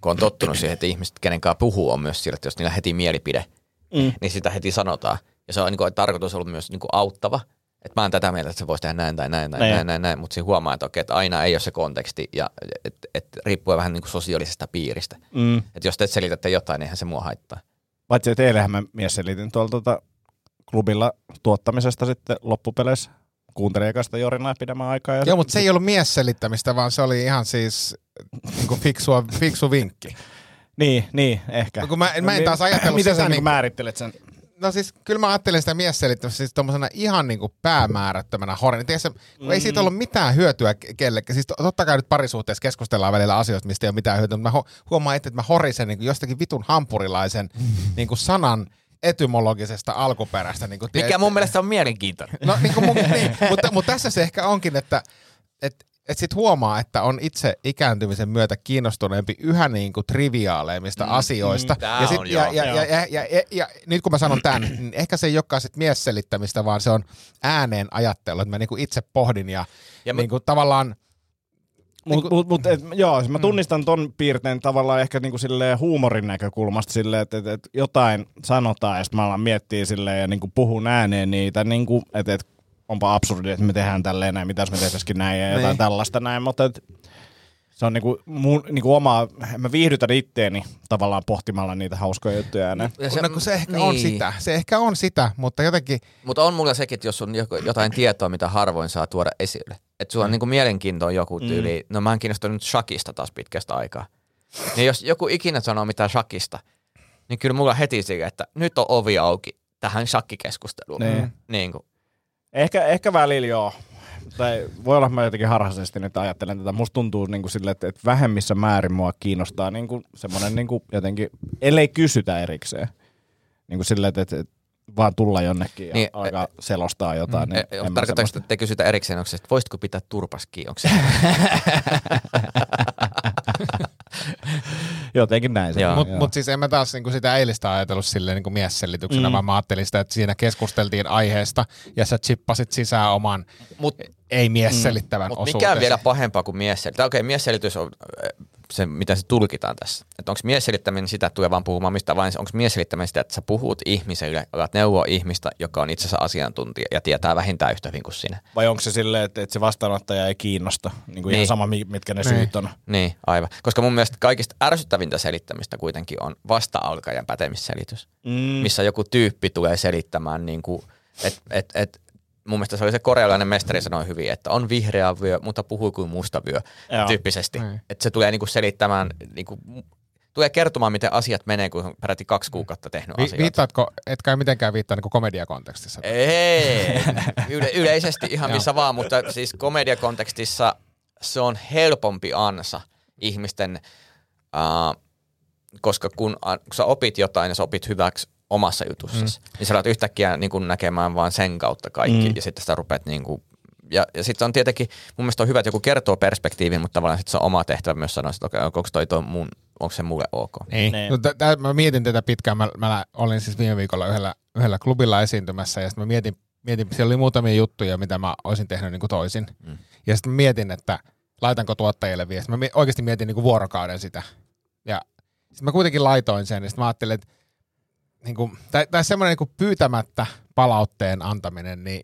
kun on tottunut siihen, että ihmiset, kenen kanssa puhuu, on myös sillä, että jos niillä heti mielipide, Mm. niin sitä heti sanotaan. Ja se on niin kuin, tarkoitus ollut myös niin kuin auttava. Että mä oon tätä mieltä, että se voisi tehdä näin tai näin tai Niin. näin, näin, näin, mutta siinä huomaa, että, okei, että aina ei ole se konteksti ja et, et, riippuu vähän niin kuin sosiaalisesta piiristä. Mm. Että jos te selitätte jotain, niin eihän se mua haittaa. Paitsi että eilenhän mä mies selitin tuolla tota, klubilla tuottamisesta sitten loppupeleissä. Kuuntelin ekasta Jorinaa pidemmän aikaa. Ja Joo, mutta se ei ollut miesselittämistä, vaan se oli ihan siis niin fiksua, fiksu vinkki. Niin, niin, ehkä. No kun mä- mä en taas ajatellut Miten sitä sä niin- niin... määrittelet sen? No siis kyllä mä ajattelin sitä miesselittämistä siis tommosena ihan niinku päämäärättömänä horin. Tiedätkö, kun ei siitä ollut mitään hyötyä ke- kellekään. Siis to- totta kai nyt parisuhteessa keskustellaan välillä asioista, mistä ei ole mitään hyötyä, mutta mä huomaan itse, että mä horisen niinku jostakin vitun hampurilaisen niinku sanan etymologisesta alkuperästä. Niinku, Mikä mun mielestä on mielenkiintoinen. No niin kuin mun, niin, mutta, mutta tässä se ehkä onkin, että et, et sit huomaa, että on itse ikääntymisen myötä kiinnostuneempi yhä niin kuin triviaaleimmista mm, asioista. tää ja, sit, on ja, joo. ja, ja, ja, ja, ja, ja, nyt kun mä sanon tämän, niin ehkä se ei olekaan sit miesselittämistä, vaan se on ääneen ajattelu, että mä niin kuin itse pohdin ja, Ja ja mä- niin kuin tavallaan Mutta mut, mut, et, joo, mä tunnistan ton piirteen tavallaan ehkä niinku silleen huumorin näkökulmasta silleen, että et, et jotain sanotaan ja sitten mä alan miettiä silleen ja niinku puhun ääneen niitä, niinku, että et, onpa absurdi, että me tehdään tälleen näin, mitäs me tehtäisikin näin ja jotain Niin. tällaista näin, mutta et, se on niinku, mun, niinku omaa, mä viihdytän itteeni tavallaan pohtimalla niitä hauskoja juttuja ääneen. Ja se, no, kun se ehkä niin. on sitä. Se ehkä on sitä, mutta jotenkin Mutta on mulla sekin, että jos on jotain tietoa, mitä harvoin saa tuoda esille. Että sulla on niinku mielenkiintoa joku tyyli. No mä oon kiinnostunut nyt shakista taas pitkästä aikaa. Niin jos joku ikinä sanoo mitään shakista, niin kyllä mulla heti sille, että nyt on ovi auki tähän shakkikeskusteluun. Niin. Niin kuin. Ehkä, ehkä välillä joo. Tai voi olla, että mä jotenkin harhaisesti nyt ajattelen tätä. Musta tuntuu niin kuin sille, että, että vähemmissä määrin mua kiinnostaa niin kuin semmoinen niin kuin jotenkin, ellei kysytä erikseen. Niin kuin sille, että, että, vaan tulla jonnekin ja Niin, niin, alkaa selostaa jotain. Niin E, semmoista- että te kysytä erikseen, onko se, että voisitko pitää turpas kiinni? Onko se? Jotenkin näin. Mutta mut siis en mä taas niinku sitä eilistä ajatellut silleen niinku miesselityksenä, mm. vaan mä ajattelin sitä, että siinä keskusteltiin aiheesta ja sä chippasit sisään oman Mut, ei miesselittävän mut osuutesi. mikä on vielä pahempaa kuin miesselitys? Okei, miesselitys on se, mitä se tulkitaan tässä. Että onko miesselittäminen sitä, että tulee vaan puhumaan mistä vain, onko miesselittäminen sitä, että sä puhut ihmiselle, alat neuvoa ihmistä, joka on itse asiassa asiantuntija ja tietää vähintään yhtä hyvin kuin sinä. Vai onko se silleen, että, että se vastaanottaja ei kiinnosta? Niin kuin Niin. ihan sama, mi- mitkä ne Niin. syyt on. Niin, aivan. Koska mun mielestä kaikista ärsyttävintä selittämistä kuitenkin on vasta-alkajan pätemisselitys, Mm. missä joku tyyppi tulee selittämään, niin kuin, et, et, et, mun mielestä se oli se korealainen mestari sanoi hyvin, että on vihreä vyö, mutta puhuu kuin musta vyö, Joo. tyyppisesti. Niin. Että se tulee niin kuin selittämään niin kuin, tulee kertomaan, miten asiat menee, kun on peräti kaksi kuukautta tehnyt Vi- asioita. viittaatko, etkä ei mitenkään viittaa niin komediakontekstissa? Ei, yle, yleisesti ihan Joo. missä vaan, mutta siis komediakontekstissa se on helpompi ansa ihmisten, uh, koska kun, kun sä opit jotain ja sä opit hyväksi omassa jutussasi, mm. niin sä alat yhtäkkiä niin kun näkemään vaan sen kautta kaikki mm. ja sitten sä rupeat niin kuin, ja, ja sitten on tietenkin, mun mielestä on hyvä, että joku kertoo perspektiivin, mutta tavallaan sitten se on oma tehtävä myös sanoa, että okei, onko toi, toi mun, onko se mulle ok. Niin. Niin. No, t- tää, mä mietin tätä pitkään. Mä, mä olin siis viime viikolla yhdellä, yhdellä klubilla esiintymässä ja sitten mä mietin, mietin, siellä oli muutamia juttuja, mitä mä olisin tehnyt niin kuin toisin. Mm. Ja sitten mietin, että laitanko tuottajille viesti. Mä mi- oikeasti mietin niin kuin vuorokauden sitä. Ja sitten mä kuitenkin laitoin sen ja sitten mä ajattelin, että niin kuin, tai, tai semmoinen niin kuin pyytämättä palautteen antaminen, niin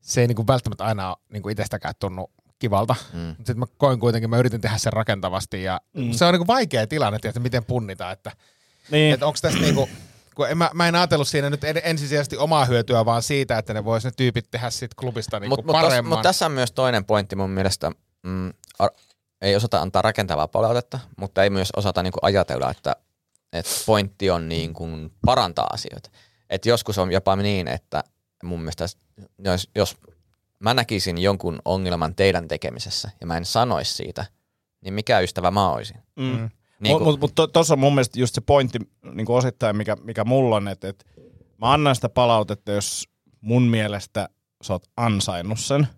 se ei niin kuin välttämättä aina niin kuin itsestäkään tunnu kivalta. Mm. Mutta sitten mä koin kuitenkin, mä yritin tehdä sen rakentavasti ja mm. se on niinku vaikea tilanne, että miten punnita, että, Niin. että onko tässä niinku, kun en, mä, mä en ajatellut siinä nyt en- ensisijaisesti omaa hyötyä, vaan siitä, että ne vois ne tyypit tehdä siitä klubista niinku Mutta mut, paremman. mut tässä on myös toinen pointti mun mielestä. Mm, ar- ei osata antaa rakentavaa palautetta, mutta ei myös osata niinku ajatella, että, että pointti on niinku parantaa asioita. Et joskus on jopa niin, että mun mielestä jos, jos mä näkisin jonkun ongelman teidän tekemisessä ja mä en sanoisi siitä, niin mikä ystävä mä olisin? Mm. Mm. Niin Niin Mutta mut, mut tuossa on mun mielestä just se pointti niin kuin osittain, mikä, mikä mulla on, että, että mä annan sitä palautetta, jos mun mielestä sä oot ansainnut sen.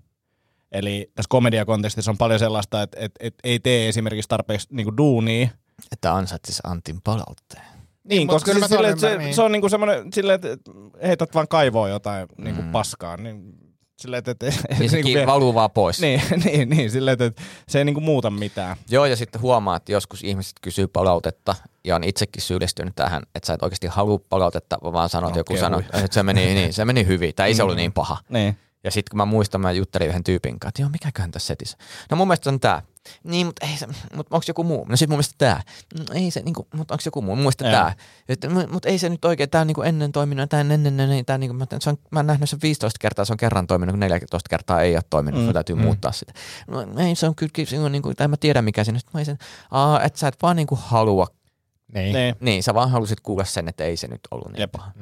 Eli tässä komediakontekstissa on paljon sellaista, että, että, että ei tee esimerkiksi tarpeeksi niin kuin duunia. Että ansaitsis Antin palautteen. Niin, koska siis ton sille, että se, niin. se on niin kuin semmoinen, silleen, että heität vaan kaivoa jotain niin kuin Mm. paskaa. Niin, silleen, että, että, Niin se niin vie- valuu vaan pois. niin, niin, niin, silleen, että, että se ei niin kuin muuta mitään. Joo, ja sitten huomaa, että joskus ihmiset kysyy palautetta, ja on itsekin syyllistynyt tähän, että sä et oikeasti halua palautetta, vaan sanot, No, no, joku sanoo, että se meni, niin, se meni hyvin, tai ei se ollut niin paha. Niin. Ja sitten kun mä muistan, mä juttelin yhden tyypin kanssa, että joo, mikäköhän tässä setissä. No mun mielestä on tää. Niin, mutta ei se, mutta onko joku muu? No sit mun mielestä tää. No, ei se, niinku, mutta onko joku muu? Mun mielestä tää. Mutta ei se nyt oikein, tää on niinku ennen toiminut, tää ennen, ennen, ennen tää niinku, mä, se on, mä oon nähnyt sen 15 kertaa, se on kerran toiminut, kun 14 kertaa ei ole toiminut, mm. Mm. sun täytyy mm. muuttaa sitä. No, ei, se on kyllä, se on niinku, tai mä tiedän mikä siinä, Sitten mä sen, aa, että sä et vaan niinku halua, niin. Niin. niin, sä vaan halusit kuulla sen, että ei se nyt ollut niin Jep. paha.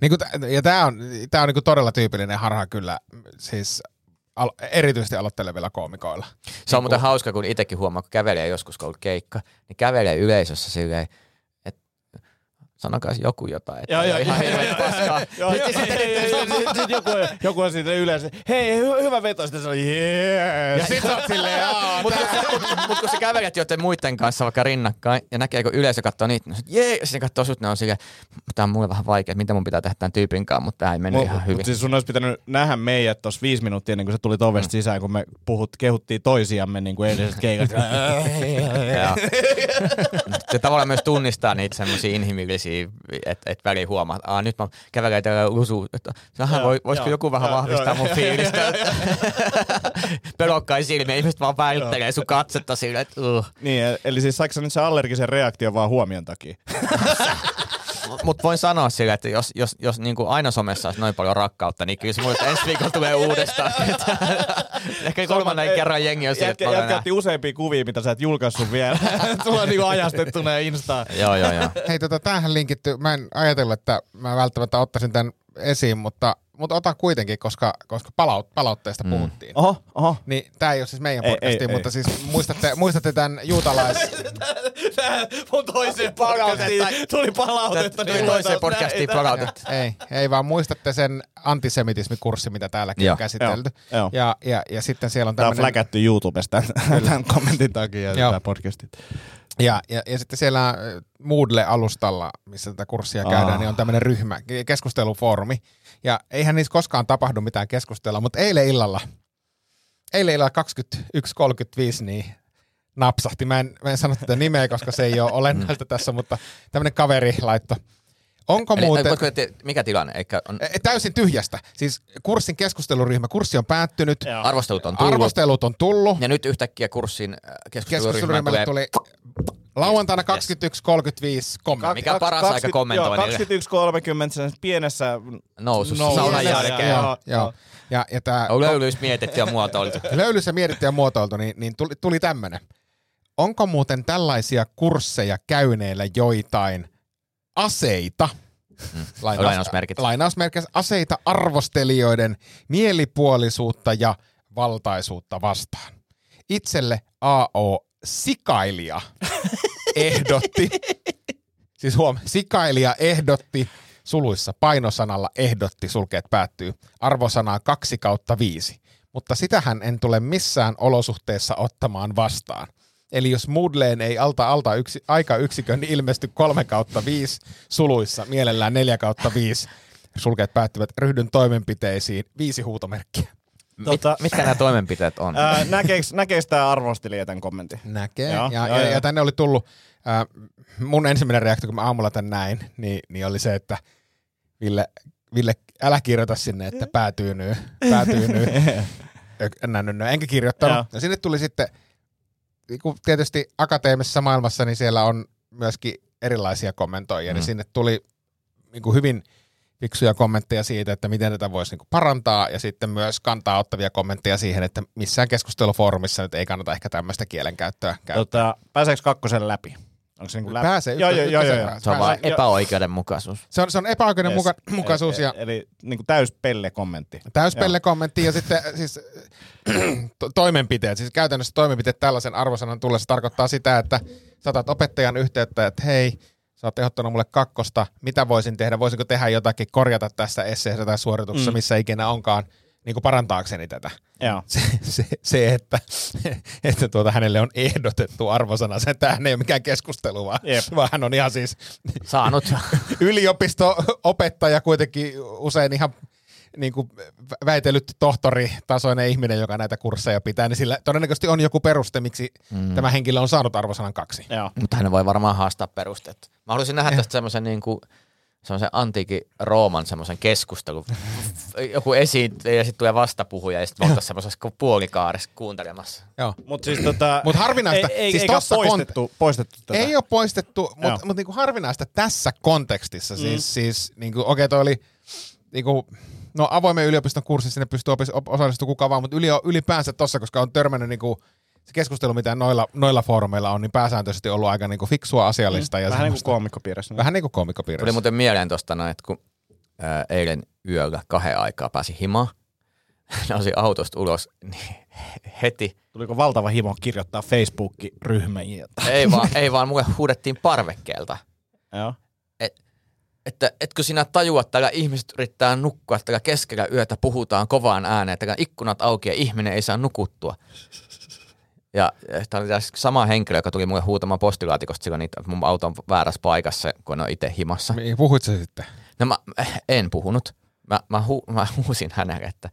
Niin kuin, ja tämä on, tää on niinku todella tyypillinen harha kyllä, siis al- erityisesti aloittelevilla koomikoilla. Se on muuten hauska, kun itsekin huomaa, kun kävelee joskus, kun on keikka, niin kävelee yleisössä silleen, sanokaa joku jotain. Että Joo, ole ihan joo, paskaa. Joku, joku on siitä yleensä, hei, hy- hyvä veto, sitten se on jees. Ja sit sä oot silleen, Mutta mut, mut, kun sä kävelet joten muiden kanssa vaikka rinnakkain ja näkee, kun yleisö katsoo niitä, niin jee, ja sitten katsoo sut, ne on silleen, tää on mulle vähän vaikea, mitä mun pitää tehdä tämän tyypin kanssa, mutta tää ei mennyt ihan hyvin. Mutta siis sun olisi pitänyt nähdä meidät tuossa viisi minuuttia ennen kuin sä tulit ovesta sisään, kun me puhut, kehuttiin toisiamme niin kuin edellisestä keikasta. Se tavallaan myös tunnistaa niitä semmoisia inhimillisiä, että et väliin huomaa, että "Aa, nyt mä kävelen täällä lusu, että voi, voisiko joo, joku vähän joo, vahvistaa joo, mun fiilistä. Pelokkain silmiä, ihmiset vaan väittelee sun katsetta silleen, että uh. niin, eli siis saiko nyt se allergisen reaktion vaan huomion takia? Mutta voin sanoa sille, että jos, jos, jos niin kuin aina somessa olisi noin paljon rakkautta, niin kyllä se mulle ensi viikolla tulee uudestaan. Ehkä kolmannen kerran jengi on sille, että Jätkä, useampia kuvia, mitä sä et julkaissut vielä. On niinku ajastettuna Instaan. Joo, joo, joo. Hei, tota, tämähän linkittyy, mä en ajatellut, että mä välttämättä ottaisin tämän esiin, mutta, mutta otan kuitenkin, koska, koska palaut, palautteesta mm. puhuttiin. Oho, oho. Niin tämä ei ole siis meidän Ei, podcastiin, ei, mutta ei. siis muistatte, muistatte tämän juutalais... Mun toiseen podcastiin tuli palautetta. Tuli toiseen podcastiin palautetta. ei, ei vaan muistatte sen antisemitismikurssi, mitä täälläkin Joo. on käsitelty. Joo. Ja, ja, ja sitten siellä on Tää on tämmöinen... fläkätty YouTubesta tämän, kommentin takia, tämä podcasti. Ja, ja, ja sitten siellä äh, Moodle-alustalla, missä tätä kurssia käydään, Ah. niin on tämmöinen ryhmä, ke- keskustelufoorumi. Ja eihän niissä koskaan tapahdu mitään keskustella, mutta eilen illalla, eilen illalla 21.35, niin napsahti. Mä en, mä en sano tätä nimeä, koska se ei ole olennaista tässä, mutta tämmöinen kaveri laitto. Onko Eli, muuten... voitko, te- mikä tilanne? Eikä on, E, Täysin tyhjästä. Siis kurssin keskusteluryhmä, kurssi on päättynyt, Joo. arvostelut on tullut. arvostelut on tullut, Ja nyt yhtäkkiä kurssin äh, keskusteluryhmään keskusteluryhmälle tulee... tuli lauantaina 21.35 kommentti. Mikä on paras aika kommentoinnille? Joo, 21.30 sen pienessä nousussa nousussa. saunan jälkeen. joo. Joo, joo. Ja, ja tämä On löylyys mietitty ja muotoiltu. löylyssä mietitty ja muotoiltu, niin, niin tuli, tuli tämmöinen. onko muuten tällaisia kursseja käyneillä joitain aseita, lainaus, Lainausmerkit. lainausmerkit, aseita arvostelijoiden mielipuolisuutta ja valtaisuutta vastaan. Itselle AO Sikailija ehdotti, siis huom, Sikailija ehdotti suluissa painosanalla ehdotti, sulkeet päättyy, arvosanaa 2 kautta 5, mutta sitähän en tule missään olosuhteessa ottamaan vastaan. Eli jos Moodleen ei alta alta yksi, aikayksikön ilmesty 3 kautta 5 suluissa, mielellään 4 kautta 5, sulkeet päättyvät, ryhdyn toimenpiteisiin, viisi huutomerkkiä. Tota, Mit, mitkä nämä toimenpiteet on? ää, näkeekö, näkeekö tämä arvostelija tämän kommentin? Näkee. Joo, ja, joo, ja, joo. ja tänne oli tullut, äh, mun ensimmäinen reaktio, kun mä aamulla tän näin, niin, niin oli se, että Ville, Ville älä kirjoita sinne, että päätyy nyt, päätyy nyt. Enkä kirjoittanut. Joo. Ja sinne tuli sitten, niin kuin tietysti akateemisessa maailmassa, niin siellä on myöskin erilaisia kommentoijia, mm. niin sinne tuli niin kuin hyvin fiksuja kommentteja siitä, että miten tätä voisi niin parantaa, ja sitten myös kantaa ottavia kommentteja siihen, että missään keskustelufoorumissa nyt ei kannata ehkä tämmöistä kielenkäyttöä käyttää. Tota, pääseekö kakkosen läpi? Onko se niinku läpi? Pääsee, Joo, joo, joo, joo. Se on vain joo. epäoikeudenmukaisuus. Se on, se on epäoikeudenmukaisuus Yes. ja E- Eli niinku täys pelle kommentti. täyspelle kommentti ja sitten siis to- toimenpiteet, siis käytännössä toimenpiteet tällaisen arvosanan tullessa tarkoittaa sitä, että saatat opettajan yhteyttä, että hei, sä oot ehdottanut mulle kakkosta, mitä voisin tehdä, voisinko tehdä jotakin, korjata tässä esseessä tai suorituksessa, mm. missä ikinä onkaan, niin kuin parantaakseni tätä. Joo. Se, se, se että, että tuota, hänelle on ehdotettu arvosana, se, että hän ei ole mikään keskustelu, vaan, Jep. vaan hän on ihan siis Saanut. yliopisto-opettaja kuitenkin usein ihan niin kuin väitellyt tohtoritasoinen ihminen, joka näitä kursseja pitää, niin sillä todennäköisesti on joku peruste, miksi mm. tämä henkilö on saanut arvosanan kaksi. Joo. Mutta hän voi varmaan haastaa perusteet. Mä haluaisin nähdä tästä semmoisen niin kuin, semmoisen antiikin Rooman semmoisen keskustelun. Joku esiin ja sitten tulee vastapuhuja ja sitten oltaisiin semmoisessa puolikaaressa kuuntelemassa. Joo. Mutta siis tota... Mut harvinaista, Ei, ei, siis eikä tossa poistettu, poistettu tätä. Ei ole poistettu, mutta mut niinku harvinaista tässä kontekstissa. Mm. Siis, siis niinku, okei, toi oli niinku, no avoimen yliopiston kurssi, sinne pystyy opis, op, osallistumaan kuka vaan, mutta yli, ylipäänsä tossa, koska on törmännyt niinku, se keskustelu, mitä noilla, noilla foorumeilla on, niin pääsääntöisesti ollut aika niinku fiksua asiallista. Mm. Ja Vähän niin kuin koomikkopiirissä. Vähän niin kuin Tuli koomikkopiirissä. muuten mieleen tuosta noin, että kun ää, eilen yöllä kahden aikaa pääsi himaan, nousi autosta ulos, niin heti, Tuliko valtava himo kirjoittaa Facebook-ryhmiin? ei vaan, ei vaan mulle huudettiin parvekkeelta, Joo. Että etkö sinä tajua, että täällä ihmiset yrittää nukkua, että täällä keskellä yötä puhutaan kovaan ääneen, että ikkunat auki ja ihminen ei saa nukuttua. Ja tämä oli sama henkilö, joka tuli mulle huutamaan postilaatikosta silloin, että mun auto on väärässä paikassa, kun on itse himassa. Puhuit sä sitten? No mä en puhunut. Mä, mä, hu, mä huusin hänelle, että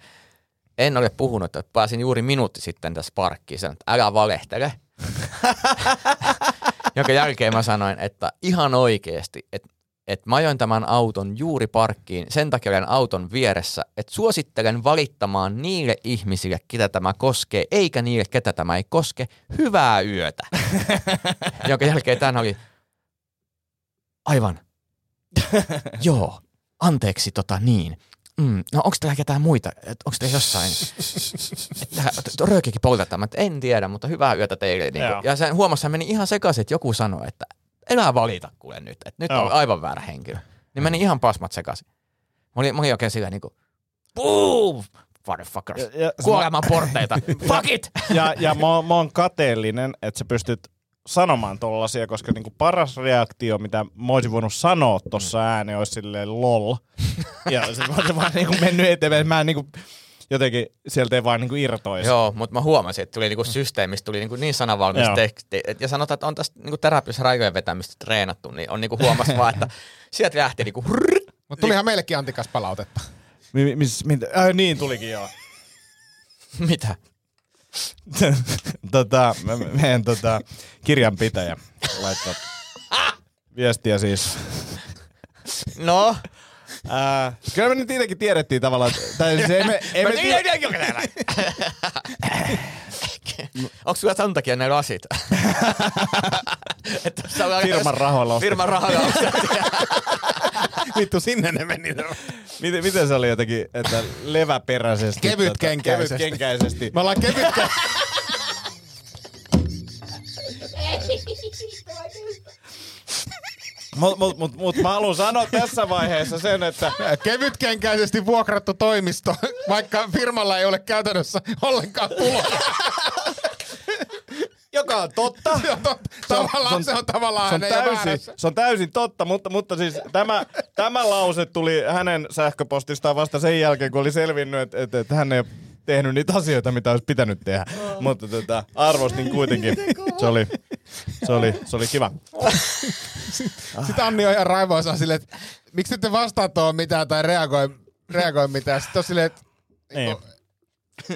en ole puhunut, että pääsin juuri minuutti sitten tässä parkkiin. Sanoin, että älä valehtele. Jonka jälkeen mä sanoin, että ihan oikeasti, että, että mä ajoin tämän auton juuri parkkiin, sen takia olen auton vieressä, että suosittelen valittamaan niille ihmisille, ketä tämä koskee, eikä niille, ketä tämä ei koske. Hyvää yötä. Jonka jälkeen tämän oli, aivan, Joo, anteeksi tota niin. Mm, no onko täällä ketään muita? Onko täällä jossain? Röökikin poltetaan. Mä, en tiedä, mutta hyvää yötä teille. Niin ja sen huomasi, hän meni ihan sekaisin, että joku sanoi, että elää valita kuule nyt. Että nyt Joo. on aivan väärä henkilö. Niin meni ihan pasmat sekaisin. Mä olin, mä olin oikein silleen niin kuin, Buu! Motherfuckers. Ja- ja- Kuoleman porteita. Fuck it! Ja, ja mä, mä oon kateellinen, että sä pystyt sanomaan tollasia, koska niinku paras reaktio, mitä mä olisin voinut sanoa tuossa ääneen, olisi silleen lol. Ja se on vaan niinku mennyt eteenpäin. Mä en niinku, jotenkin sieltä ei vaan niinku irtoisi. Joo, mutta mä huomasin, että tuli niinku systeemistä tuli niinku niin sanavalmis Joo. teksti. Et, ja sanotaan, että on tästä niinku terapiassa rajojen vetämistä treenattu, niin on niinku huomas vaan, että sieltä lähti niinku hrrrt. Mutta tulihan meillekin Antikas palautetta. Mi, mis, mit, äh, niin tulikin joo. Mitä? tota, me- me- meidän tota, kirjanpitäjä laittaa viestiä siis. No? Ää, kyllä me nyt itsekin tiedettiin tavallaan, että, tai siis ei me, ei me tie- Onko sulla tämän takia ne lasit? Firman rahoilla. Firman rahoilla. Vittu, sinne ne meni. Miten, miten se oli jotenkin, että leväperäisesti? Kevytkenkäisesti. Kevytkenkäisesti. Me ollaan kevytkä... Mutta mut, mut, mut mä haluan sanoa tässä vaiheessa sen, että Kevytkenkäisesti vuokrattu toimisto, vaikka firmalla ei ole käytännössä ollenkaan tuloja. joka on totta. Se on totta. Tavallaan se on tavallaan se on, hän ei ole täysin, se on täysin totta, mutta, mutta siis tämä, tämä lause tuli hänen sähköpostistaan vasta sen jälkeen, kun oli selvinnyt, että, että, että hän ei tehnyt niitä asioita, mitä olisi pitänyt tehdä. Mutta tota, arvostin kuitenkin. Se oli, se oli, se oli kiva. Sitten Anni on ihan raivoissaan silleen, että miksi ette vastaa tuohon mitään tai reagoi, reagoi mitään. Sitten on silleen, että Niin.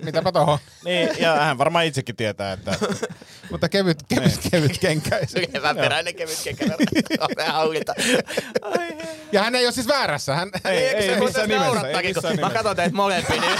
mitäpä tohon. niin, ja hän varmaan itsekin tietää, että Mutta kevyt, kevyt, kevyt kenkäisi. Keväperäinen kevyt kekävä. hallita. Ja hän ei ole siis väärässä. Hän, ei, ei missään nimessä. Ei missään mä nimessä. katson teitä molempia, niin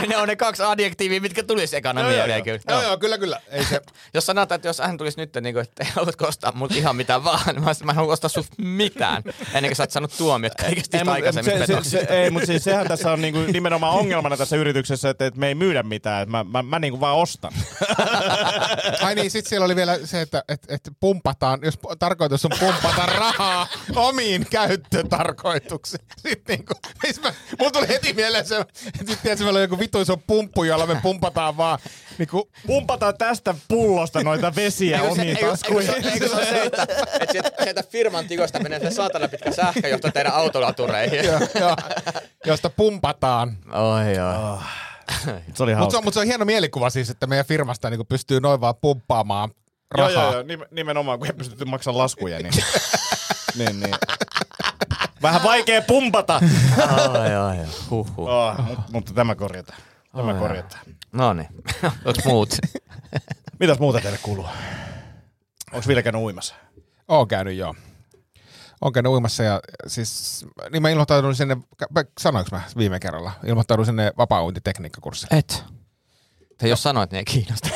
ne, ne, on ne kaksi adjektiiviä, mitkä tulisi ekana mieleen kyllä. Joo, joo, kyllä, kyllä. Ei se, Jos sanotaan, että jos hän tulisi nyt, niin kuin, että ei haluatko ostaa multa ihan mitään vaan, niin mä, mä en halua ostaa sulta mitään, ennen kuin sä oot saanut tuomiot kaikesta Ei, niistä mut, aikaisemmista se, se, petoksista. se, ei, mutta siis sehän tässä on niinku nimenomaan ongelmana tässä yrityksessä, että, että me ei myydä mitään. Että mä, mä, mä niinku vaan ostan. ai niin, sit siellä oli vielä se, että et, et pumpataan, jos tarkoitus on pumpata rahaa omiin käyttötarkoituksiin. Sitten niinku, missä mä, mulla tuli heti mieleen se, että sit tiedätkö, meillä on joku vitu iso pumppu, jolla me pumpataan vaan niinku, Pumpataan tästä pullosta noita vesiä Eikö se- omiin eikö- eikö taskuihin. se- Eikö se ole se, että, että sieltä, sieltä firman tikosta menee se saatana pitkä sähköjohto teidän autolatureihin? jo, jo, josta pumpataan. Oi joo. Se oli Mutta se, mut se on hieno mielikuva siis, että meidän firmasta niinku pystyy noin vaan pumppaamaan Joo, rahaa. joo, joo, nim- nimenomaan, kun ei pystytty maksamaan laskuja, niin... niin, niin. Vähän vaikea pumpata. Oi, oi. Huhhuh. Oh, mut, mutta tämä korjataan. Tämä Oh, korjataan. No niin. Onks muut? Mitäs muuta teille kuuluu? Onko Ville käynyt uimassa? Oon käynyt joo. Oon käynyt uimassa ja siis, niin mä ilmoittauduin sinne, sanoinko mä viime kerralla, ilmoittauduin sinne vapaa tekniikkakurssille. Et. Tai jos sanoit, niin ei kiinnosta.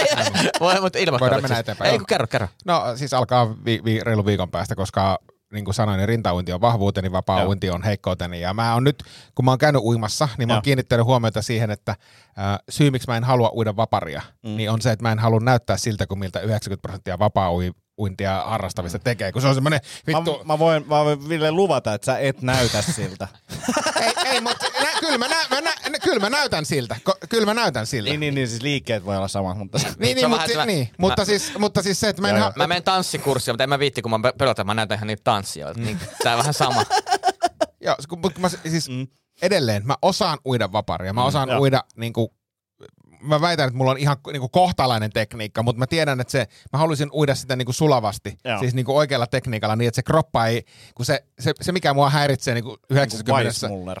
Voi, mutta ilmoittaa. Voidaan mennä eteenpäin. Ei, kun kerro, kerro. No siis alkaa vi, vi, reilu viikon päästä, koska niin kuin sanoin, niin rintauinti on vahvuuteni, vapaa uinti on heikkouteni. Ja mä oon nyt, kun mä oon käynyt uimassa, niin mä oon Joo. kiinnittänyt huomiota siihen, että äh, syy miksi mä en halua uida vaparia, mm. niin on se, että mä en halua näyttää siltä, kun miltä 90 prosenttia vapaa uintia harrastavista tekee. Kun se on semmoinen vittu... Mä, mä, voin, mä voin Ville luvata, että sä et näytä siltä. ei, ei, mutta kyllä, mä nä, mä nä, kyllä mä näytän siltä. Ko, kyllä mä näytän siltä. niin, niin, niin, siis liikkeet voi olla samat, mutta... Niin, niin, mutta, mä- niin, mä- mutta, siis, mutta siis se, että mä en... Joo, Ha- Mä menen tanssikurssia, mutta en mä viitti, kun mä pelotan, mä näytän ihan niitä tanssioita. Niin, tää on vähän sama. joo, kun, kun mä, siis mm. edelleen, mä osaan uida vaparia. Mä osaan joo. uida niinku, mä väitän, että mulla on ihan niinku kohtalainen tekniikka, mutta mä tiedän, että se, mä haluaisin uida sitä niinku sulavasti, Joo. siis niinku oikealla tekniikalla niin, että se kroppa ei, kun se, se, se mikä mua häiritsee niinku 90 Weissmuller.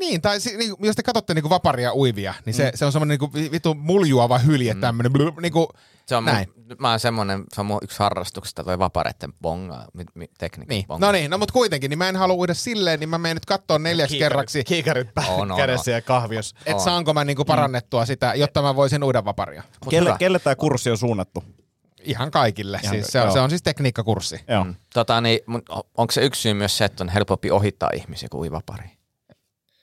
Niin, tai si, niin, jos te katsotte niinku vaparia uivia, niin se, mm. se on semmoinen niinku vi- vittu muljuava hylje mm. tämmönen. Blu, niinku, Se on, mun, Näin. mä oon semmonen, se on mun yksi harrastuksista, toi vapareitten bonga, mi, mi, tekniikka niin. bonga. No niin, no mutta kuitenkin, niin mä en halua uida silleen, niin mä menen nyt katsoa neljäksi kerraksi, Kiikarit pää On, on, kädessä ja kahviossa. että on. saanko mä niinku parannettua sitä, jotta mä voisin uida vaparia. Mut Kelle, hyvä. kelle tämä kurssi on suunnattu? Ihan kaikille. Ihan siis se, on, se on siis tekniikkakurssi. Joo. Mm. Tota, niin, mun- onko se yksi syy myös se, että on helpompi ohittaa ihmisiä kuin uivapari?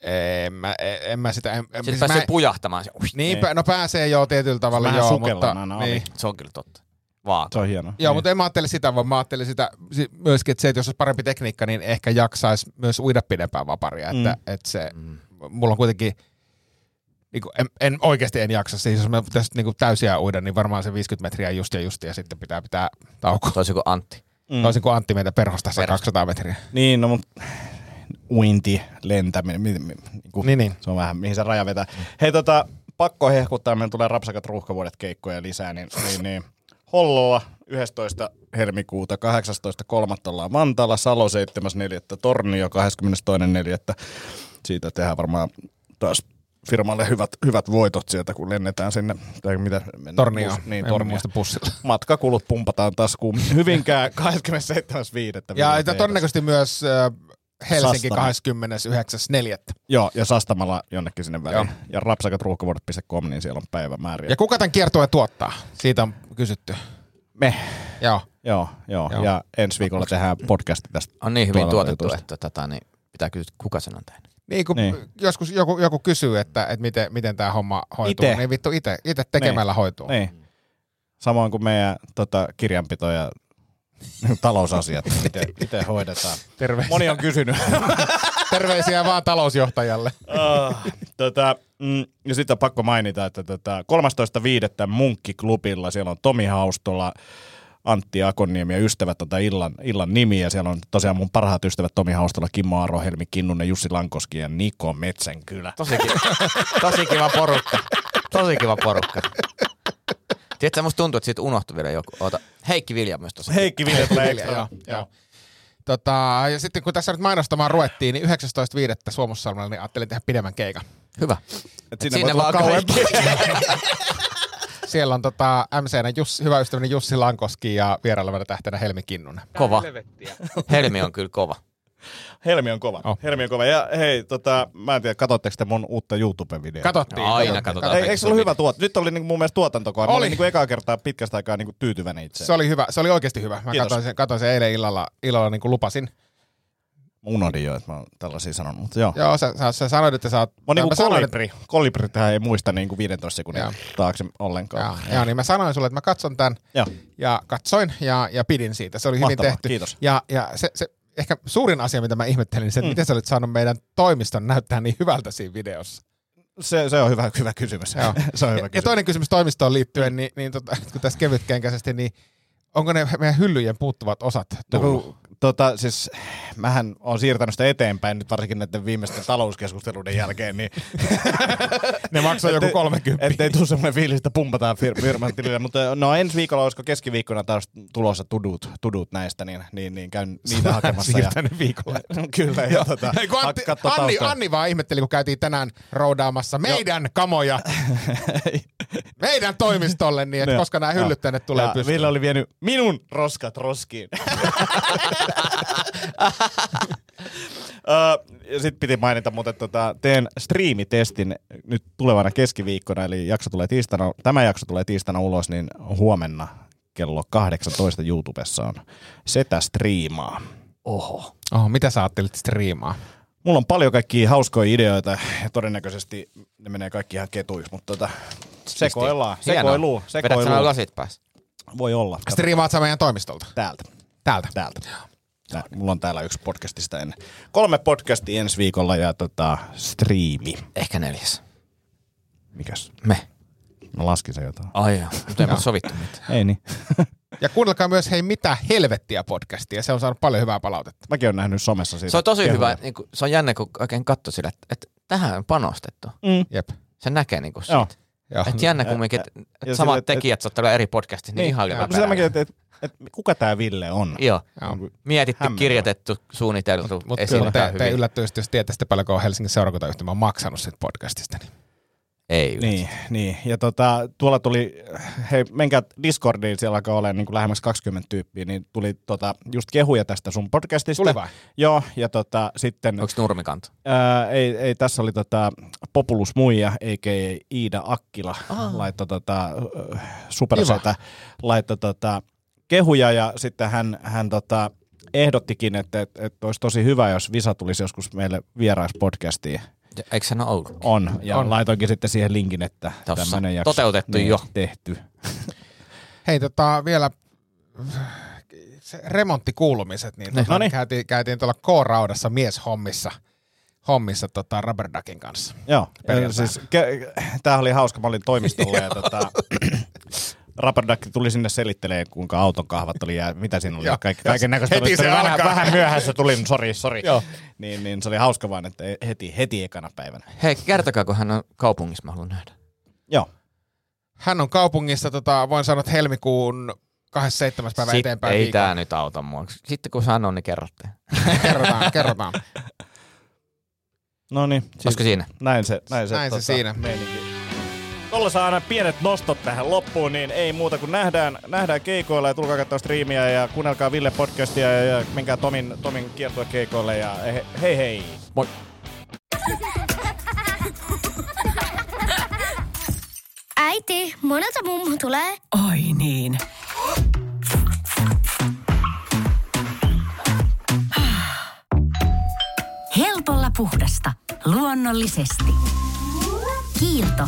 En mä, en mä sitä... En, en, Sitten siis pääsee mä, pujahtamaan. Se, niin, pä- no pääsee joo tietyllä tavalla Vähän joo, mutta... Niin. se on kyllä totta. Vaan. Se on hieno. Joo, mutta en mä ajattele sitä, vaan mä ajattelin sitä si- myöskin, että se, että jos olisi parempi tekniikka, niin ehkä jaksaisi myös uida pidempään vaparia. Että, Mm. että se, mulla on kuitenkin, niin kuin, en, en, oikeasti en jaksa. Siis jos mä pitäisi niin kuin täysiä uida, niin varmaan se 50 metriä just ja just ja sitten pitää pitää tauko. Toisin kuin Antti. Mm. Toisin kuin Antti meitä perhosta se Perhosta. 200 metriä. Niin, no mutta uinti, lentäminen, mi, mi, niin kuin, Niin, niin. se on vähän mihin se raja vetää. Hei tota, pakko hehkuttaa, meillä tulee rapsakat ruuhkavuodet keikkoja lisää, niin, niin, niin Hollolla 11. helmikuuta, 18.3. ollaan Vantaalla, Salo 7.4. Tornio 22.4. Siitä tehdään varmaan taas firmalle hyvät, hyvät voitot sieltä, kun lennetään sinne. Tai mitä, Tornio. Bus, niin, Tornio. muista bussilla. Matkakulut pumpataan taskuun. Hyvinkään 27.5. Ja todennäköisesti myös äh, Helsinki Sastama. 29.4. Joo, ja Sastamalla jonnekin sinne väliin. Joo. Ja rapsakatruuhkavuodet.com, niin siellä on päivämääriä. Ja kuka tämän kiertueen tuottaa? Siitä on kysytty. me. Joo. Joo, joo. Joo. Ja ensi viikolla tehdään podcasti tästä. On niin hyvin tuotettu, jutusta. että tota, niin pitää kysyä, kuka sen on tehnyt. Niin, kun Niin. niin. joskus joku, joku kysyy, että, että miten, miten tämä homma hoituu, Ite. niin vittu itse tekemällä hoituu. Niin. Samoin kuin meidän tota, kirjanpito ja talousasiat, miten, miten hoidetaan. Terveisiä, Moni on kysynyt. terveisiä vaan talousjohtajalle. Ah, tota, mm, ja sitten on pakko mainita, että tota, 13.5. Munkkiklubilla siellä on Tomi Haustola, Antti Akonniemi ja ystävät on tää illan, illan nimi. Ja siellä on tosiaan mun parhaat ystävät Tomi Haustola, Kimmo Aro, Helmi Kinnunen, Jussi Lankoski ja Niko Metsänkylä. Tosi kiva, tosi kiva porukka. Tosi kiva porukka. Tiedätkö, musta tuntuu, että siitä unohtui vielä joku. Oota, Heikki Vilja myös tosi. Heikki Vilja tulee Joo, ekstra. joo. Tota, ja sitten kun tässä nyt mainostamaan ruvettiin, niin 19.5. Suomussalmella, niin ajattelin tehdä pidemmän keikan. Hyvä. Et Et sinne sinne voi vaan tulla kaikki. Siellä on tota, MCnä Jussi, hyvä ystäväni Jussi Lankoski ja vierailevana tähtenä Helmi Kinnunen. Kova. Helmi on kyllä kova. Helmi on kova. Oh. Helmi on kova. Ja hei, tota, mä en tiedä, katsotteko te mun uutta YouTube-videota? Katottiin. Aina katsotaan. Ei, eikö se ollut hyvä tuot? Nyt oli niinku mun mielestä tuotantokoa. Mä Oli. olin niinku ekaa kertaa pitkästä aikaa niinku tyytyväinen itse. Se oli hyvä, se oli oikeasti hyvä. Mä katsoin sen, katsoin sen eilen illalla, illalla niin kuin lupasin. Mä unohdin jo, että mä oon tällaisia sanonut, mutta joo. Joo, sä, sä, sä sanoit, että sä oot... Mä niinku mä sanoin, että- kolibri. Kolibri tähän ei muista niinku 15 sekunnin Joo. taakse ollenkaan. Joo, joo, niin mä sanoin sulle, että mä katson tämän Joo. ja katsoin ja, ja pidin siitä. Se oli hyvin Mahtavaa, tehty. kiitos. Ja, ja se, se, ehkä suurin asia, mitä mä ihmettelin, se, että mm. miten sä olit saanut meidän toimiston näyttää niin hyvältä siinä videossa. Se, se on hyvä, hyvä kysymys. Joo. se on hyvä Ja, ja kysymys. toinen kysymys toimistoon liittyen, niin, niin tota, kun tässä kevytkenkäisesti, niin onko ne meidän hyllyjen puuttuvat osat No, tullut? kun, tota, siis, mähän on siirtänyt sitä eteenpäin nyt varsinkin näiden viimeisten talouskeskusteluiden jälkeen, niin ne maksoi joku Ettei- 30. Ettei tule semmoinen fiilis, että pumpataan fir- firman tilille. Mutta no ensi viikolla, olisiko keskiviikkona taas tulossa tudut, tudut näistä, niin, niin, niin käyn niitä hakemassa. ja, Siirtänyt viikolle. kyllä, ja tota, Ei, kun Antti, katso Anni. Anni vaan ihmetteli, kun käytiin tänään roudaamassa meidän kamoja meidän toimistolle, niin että koska nämä hyllyt tänne tulee ja pystyyn. Ville oli vienyt minun roskat roskiin. Ja sitten piti mainita, mutta tota, teen striimitestin nyt tulevana keskiviikkona, eli jakso tulee tiistaina, tämä jakso tulee tiistaina ulos, niin huomenna kello 18 YouTubessa on Setä striimaa. Oho. Oh, mitä sä ajattelit striimaa? Mulla on paljon kaikkia hauskoja ideoita ja todennäköisesti ne menee kaikki ihan ketuiksi, mutta tota, sekoillaan, sekoiluu, Vedät sä sekoiluu. nämä lasit päässä? Voi olla. Striimaat sä meidän toimistolta? täältä. Täältä. täältä. Tää, mulla on täällä yksi podcastista ennen. Kolme podcastia ensi viikolla ja tota, striimi. Ehkä neljäs. Mikäs? Me. Mä laskin sen jotain. Ai joo. Mutta ei me sovittu mitään. Ei niin. Ja kuunnelkaa myös Hei mitä helvettiä podcastia. Se on saanut paljon hyvää palautetta. Mäkin olen nähnyt somessa siitä. Se on tosi kehuja. hyvä. Niin kuin, se on jännä, kun oikein katsoo sille, että, että tähän on panostettu. Mm. Jep. Se näkee niin kuin siitä. Joo. Että jännä kumminkin, että ja että samat et- tekijät saattaa eri podcastissa, niin, Niin. ihan Ja, hyvä sitä mäkin, että, että, että kuka tää Ville on? Joo. Joo. Mietitty, Hämmentävää. kirjoitettu, suunniteltu, Mutta esitetään te, te hyvin. yllättyisitte, jos tietäisitte paljonko on Helsingin seurakuntayhtymä maksanut siitä podcastista. Niin. Ei. Niin, niin. Ja tota, tuolla tuli, hei menkää Discordiin, siellä alkaa olemaan niin kuin lähemmäs 20 tyyppiä, niin tuli tota, just kehuja tästä sun podcastista. Tuli vai? Joo, ja tota, sitten... Onko nurmikanto? Ää, ei, ei, tässä oli tota Populus Muija, eikä Iida Akkila, laittoi tota, supersetä, laittoi tota, kehuja ja sitten hän, hän tota, ehdottikin, että, että, että olisi tosi hyvä, jos Visa tulisi joskus meille vieraispodcastiin. Eikö se ole ollut? On, ja On. laitoinkin sitten siihen linkin, että Tossa. tämmöinen jakso Toteutettu niin, jo. tehty. Hei tota vielä se remonttikuulumiset, niin, tota, käytiin, käytiin tuolla K-raudassa mieshommissa hommissa tota Rubber Duckin kanssa. Joo, siis, ke, tämähän oli hauska, mä olin toimistolla ja tota, Raperdack tuli sinne selittelee, kuinka auton kahvat oli ja mitä siinä oli. Kaik, kaiken näköistä. Heti se vähän, vähän myöhässä tulin, sori, sori. Joo. Niin, niin se oli hauska vaan, että heti, heti ekana päivänä. Hei, kertokaa, kun hän on kaupungissa, mä haluan nähdä. Joo. Hän on kaupungissa, tota, voin sanoa, että helmikuun 27. päivä Sitten eteenpäin ei viikon. tää nyt auta mua. Sitten kun sanon, niin kerrotte. kerrotaan, kerrotaan. No niin. Siis Olisiko siinä? Näin se, näin se, Näin se siinä. Meininki. Tuolla saa aina pienet nostot tähän loppuun, niin ei muuta kuin nähdään, nähdään keikoilla ja tulkaa katsoa striimiä ja kuunnelkaa Ville podcastia ja, ja menkää Tomin, Tomin kiertuekeikoille ja he, hei hei. Moi. Äiti, monelta mummu tulee? Oi niin. Helpolla puhdasta. Luonnollisesti. Kiilto.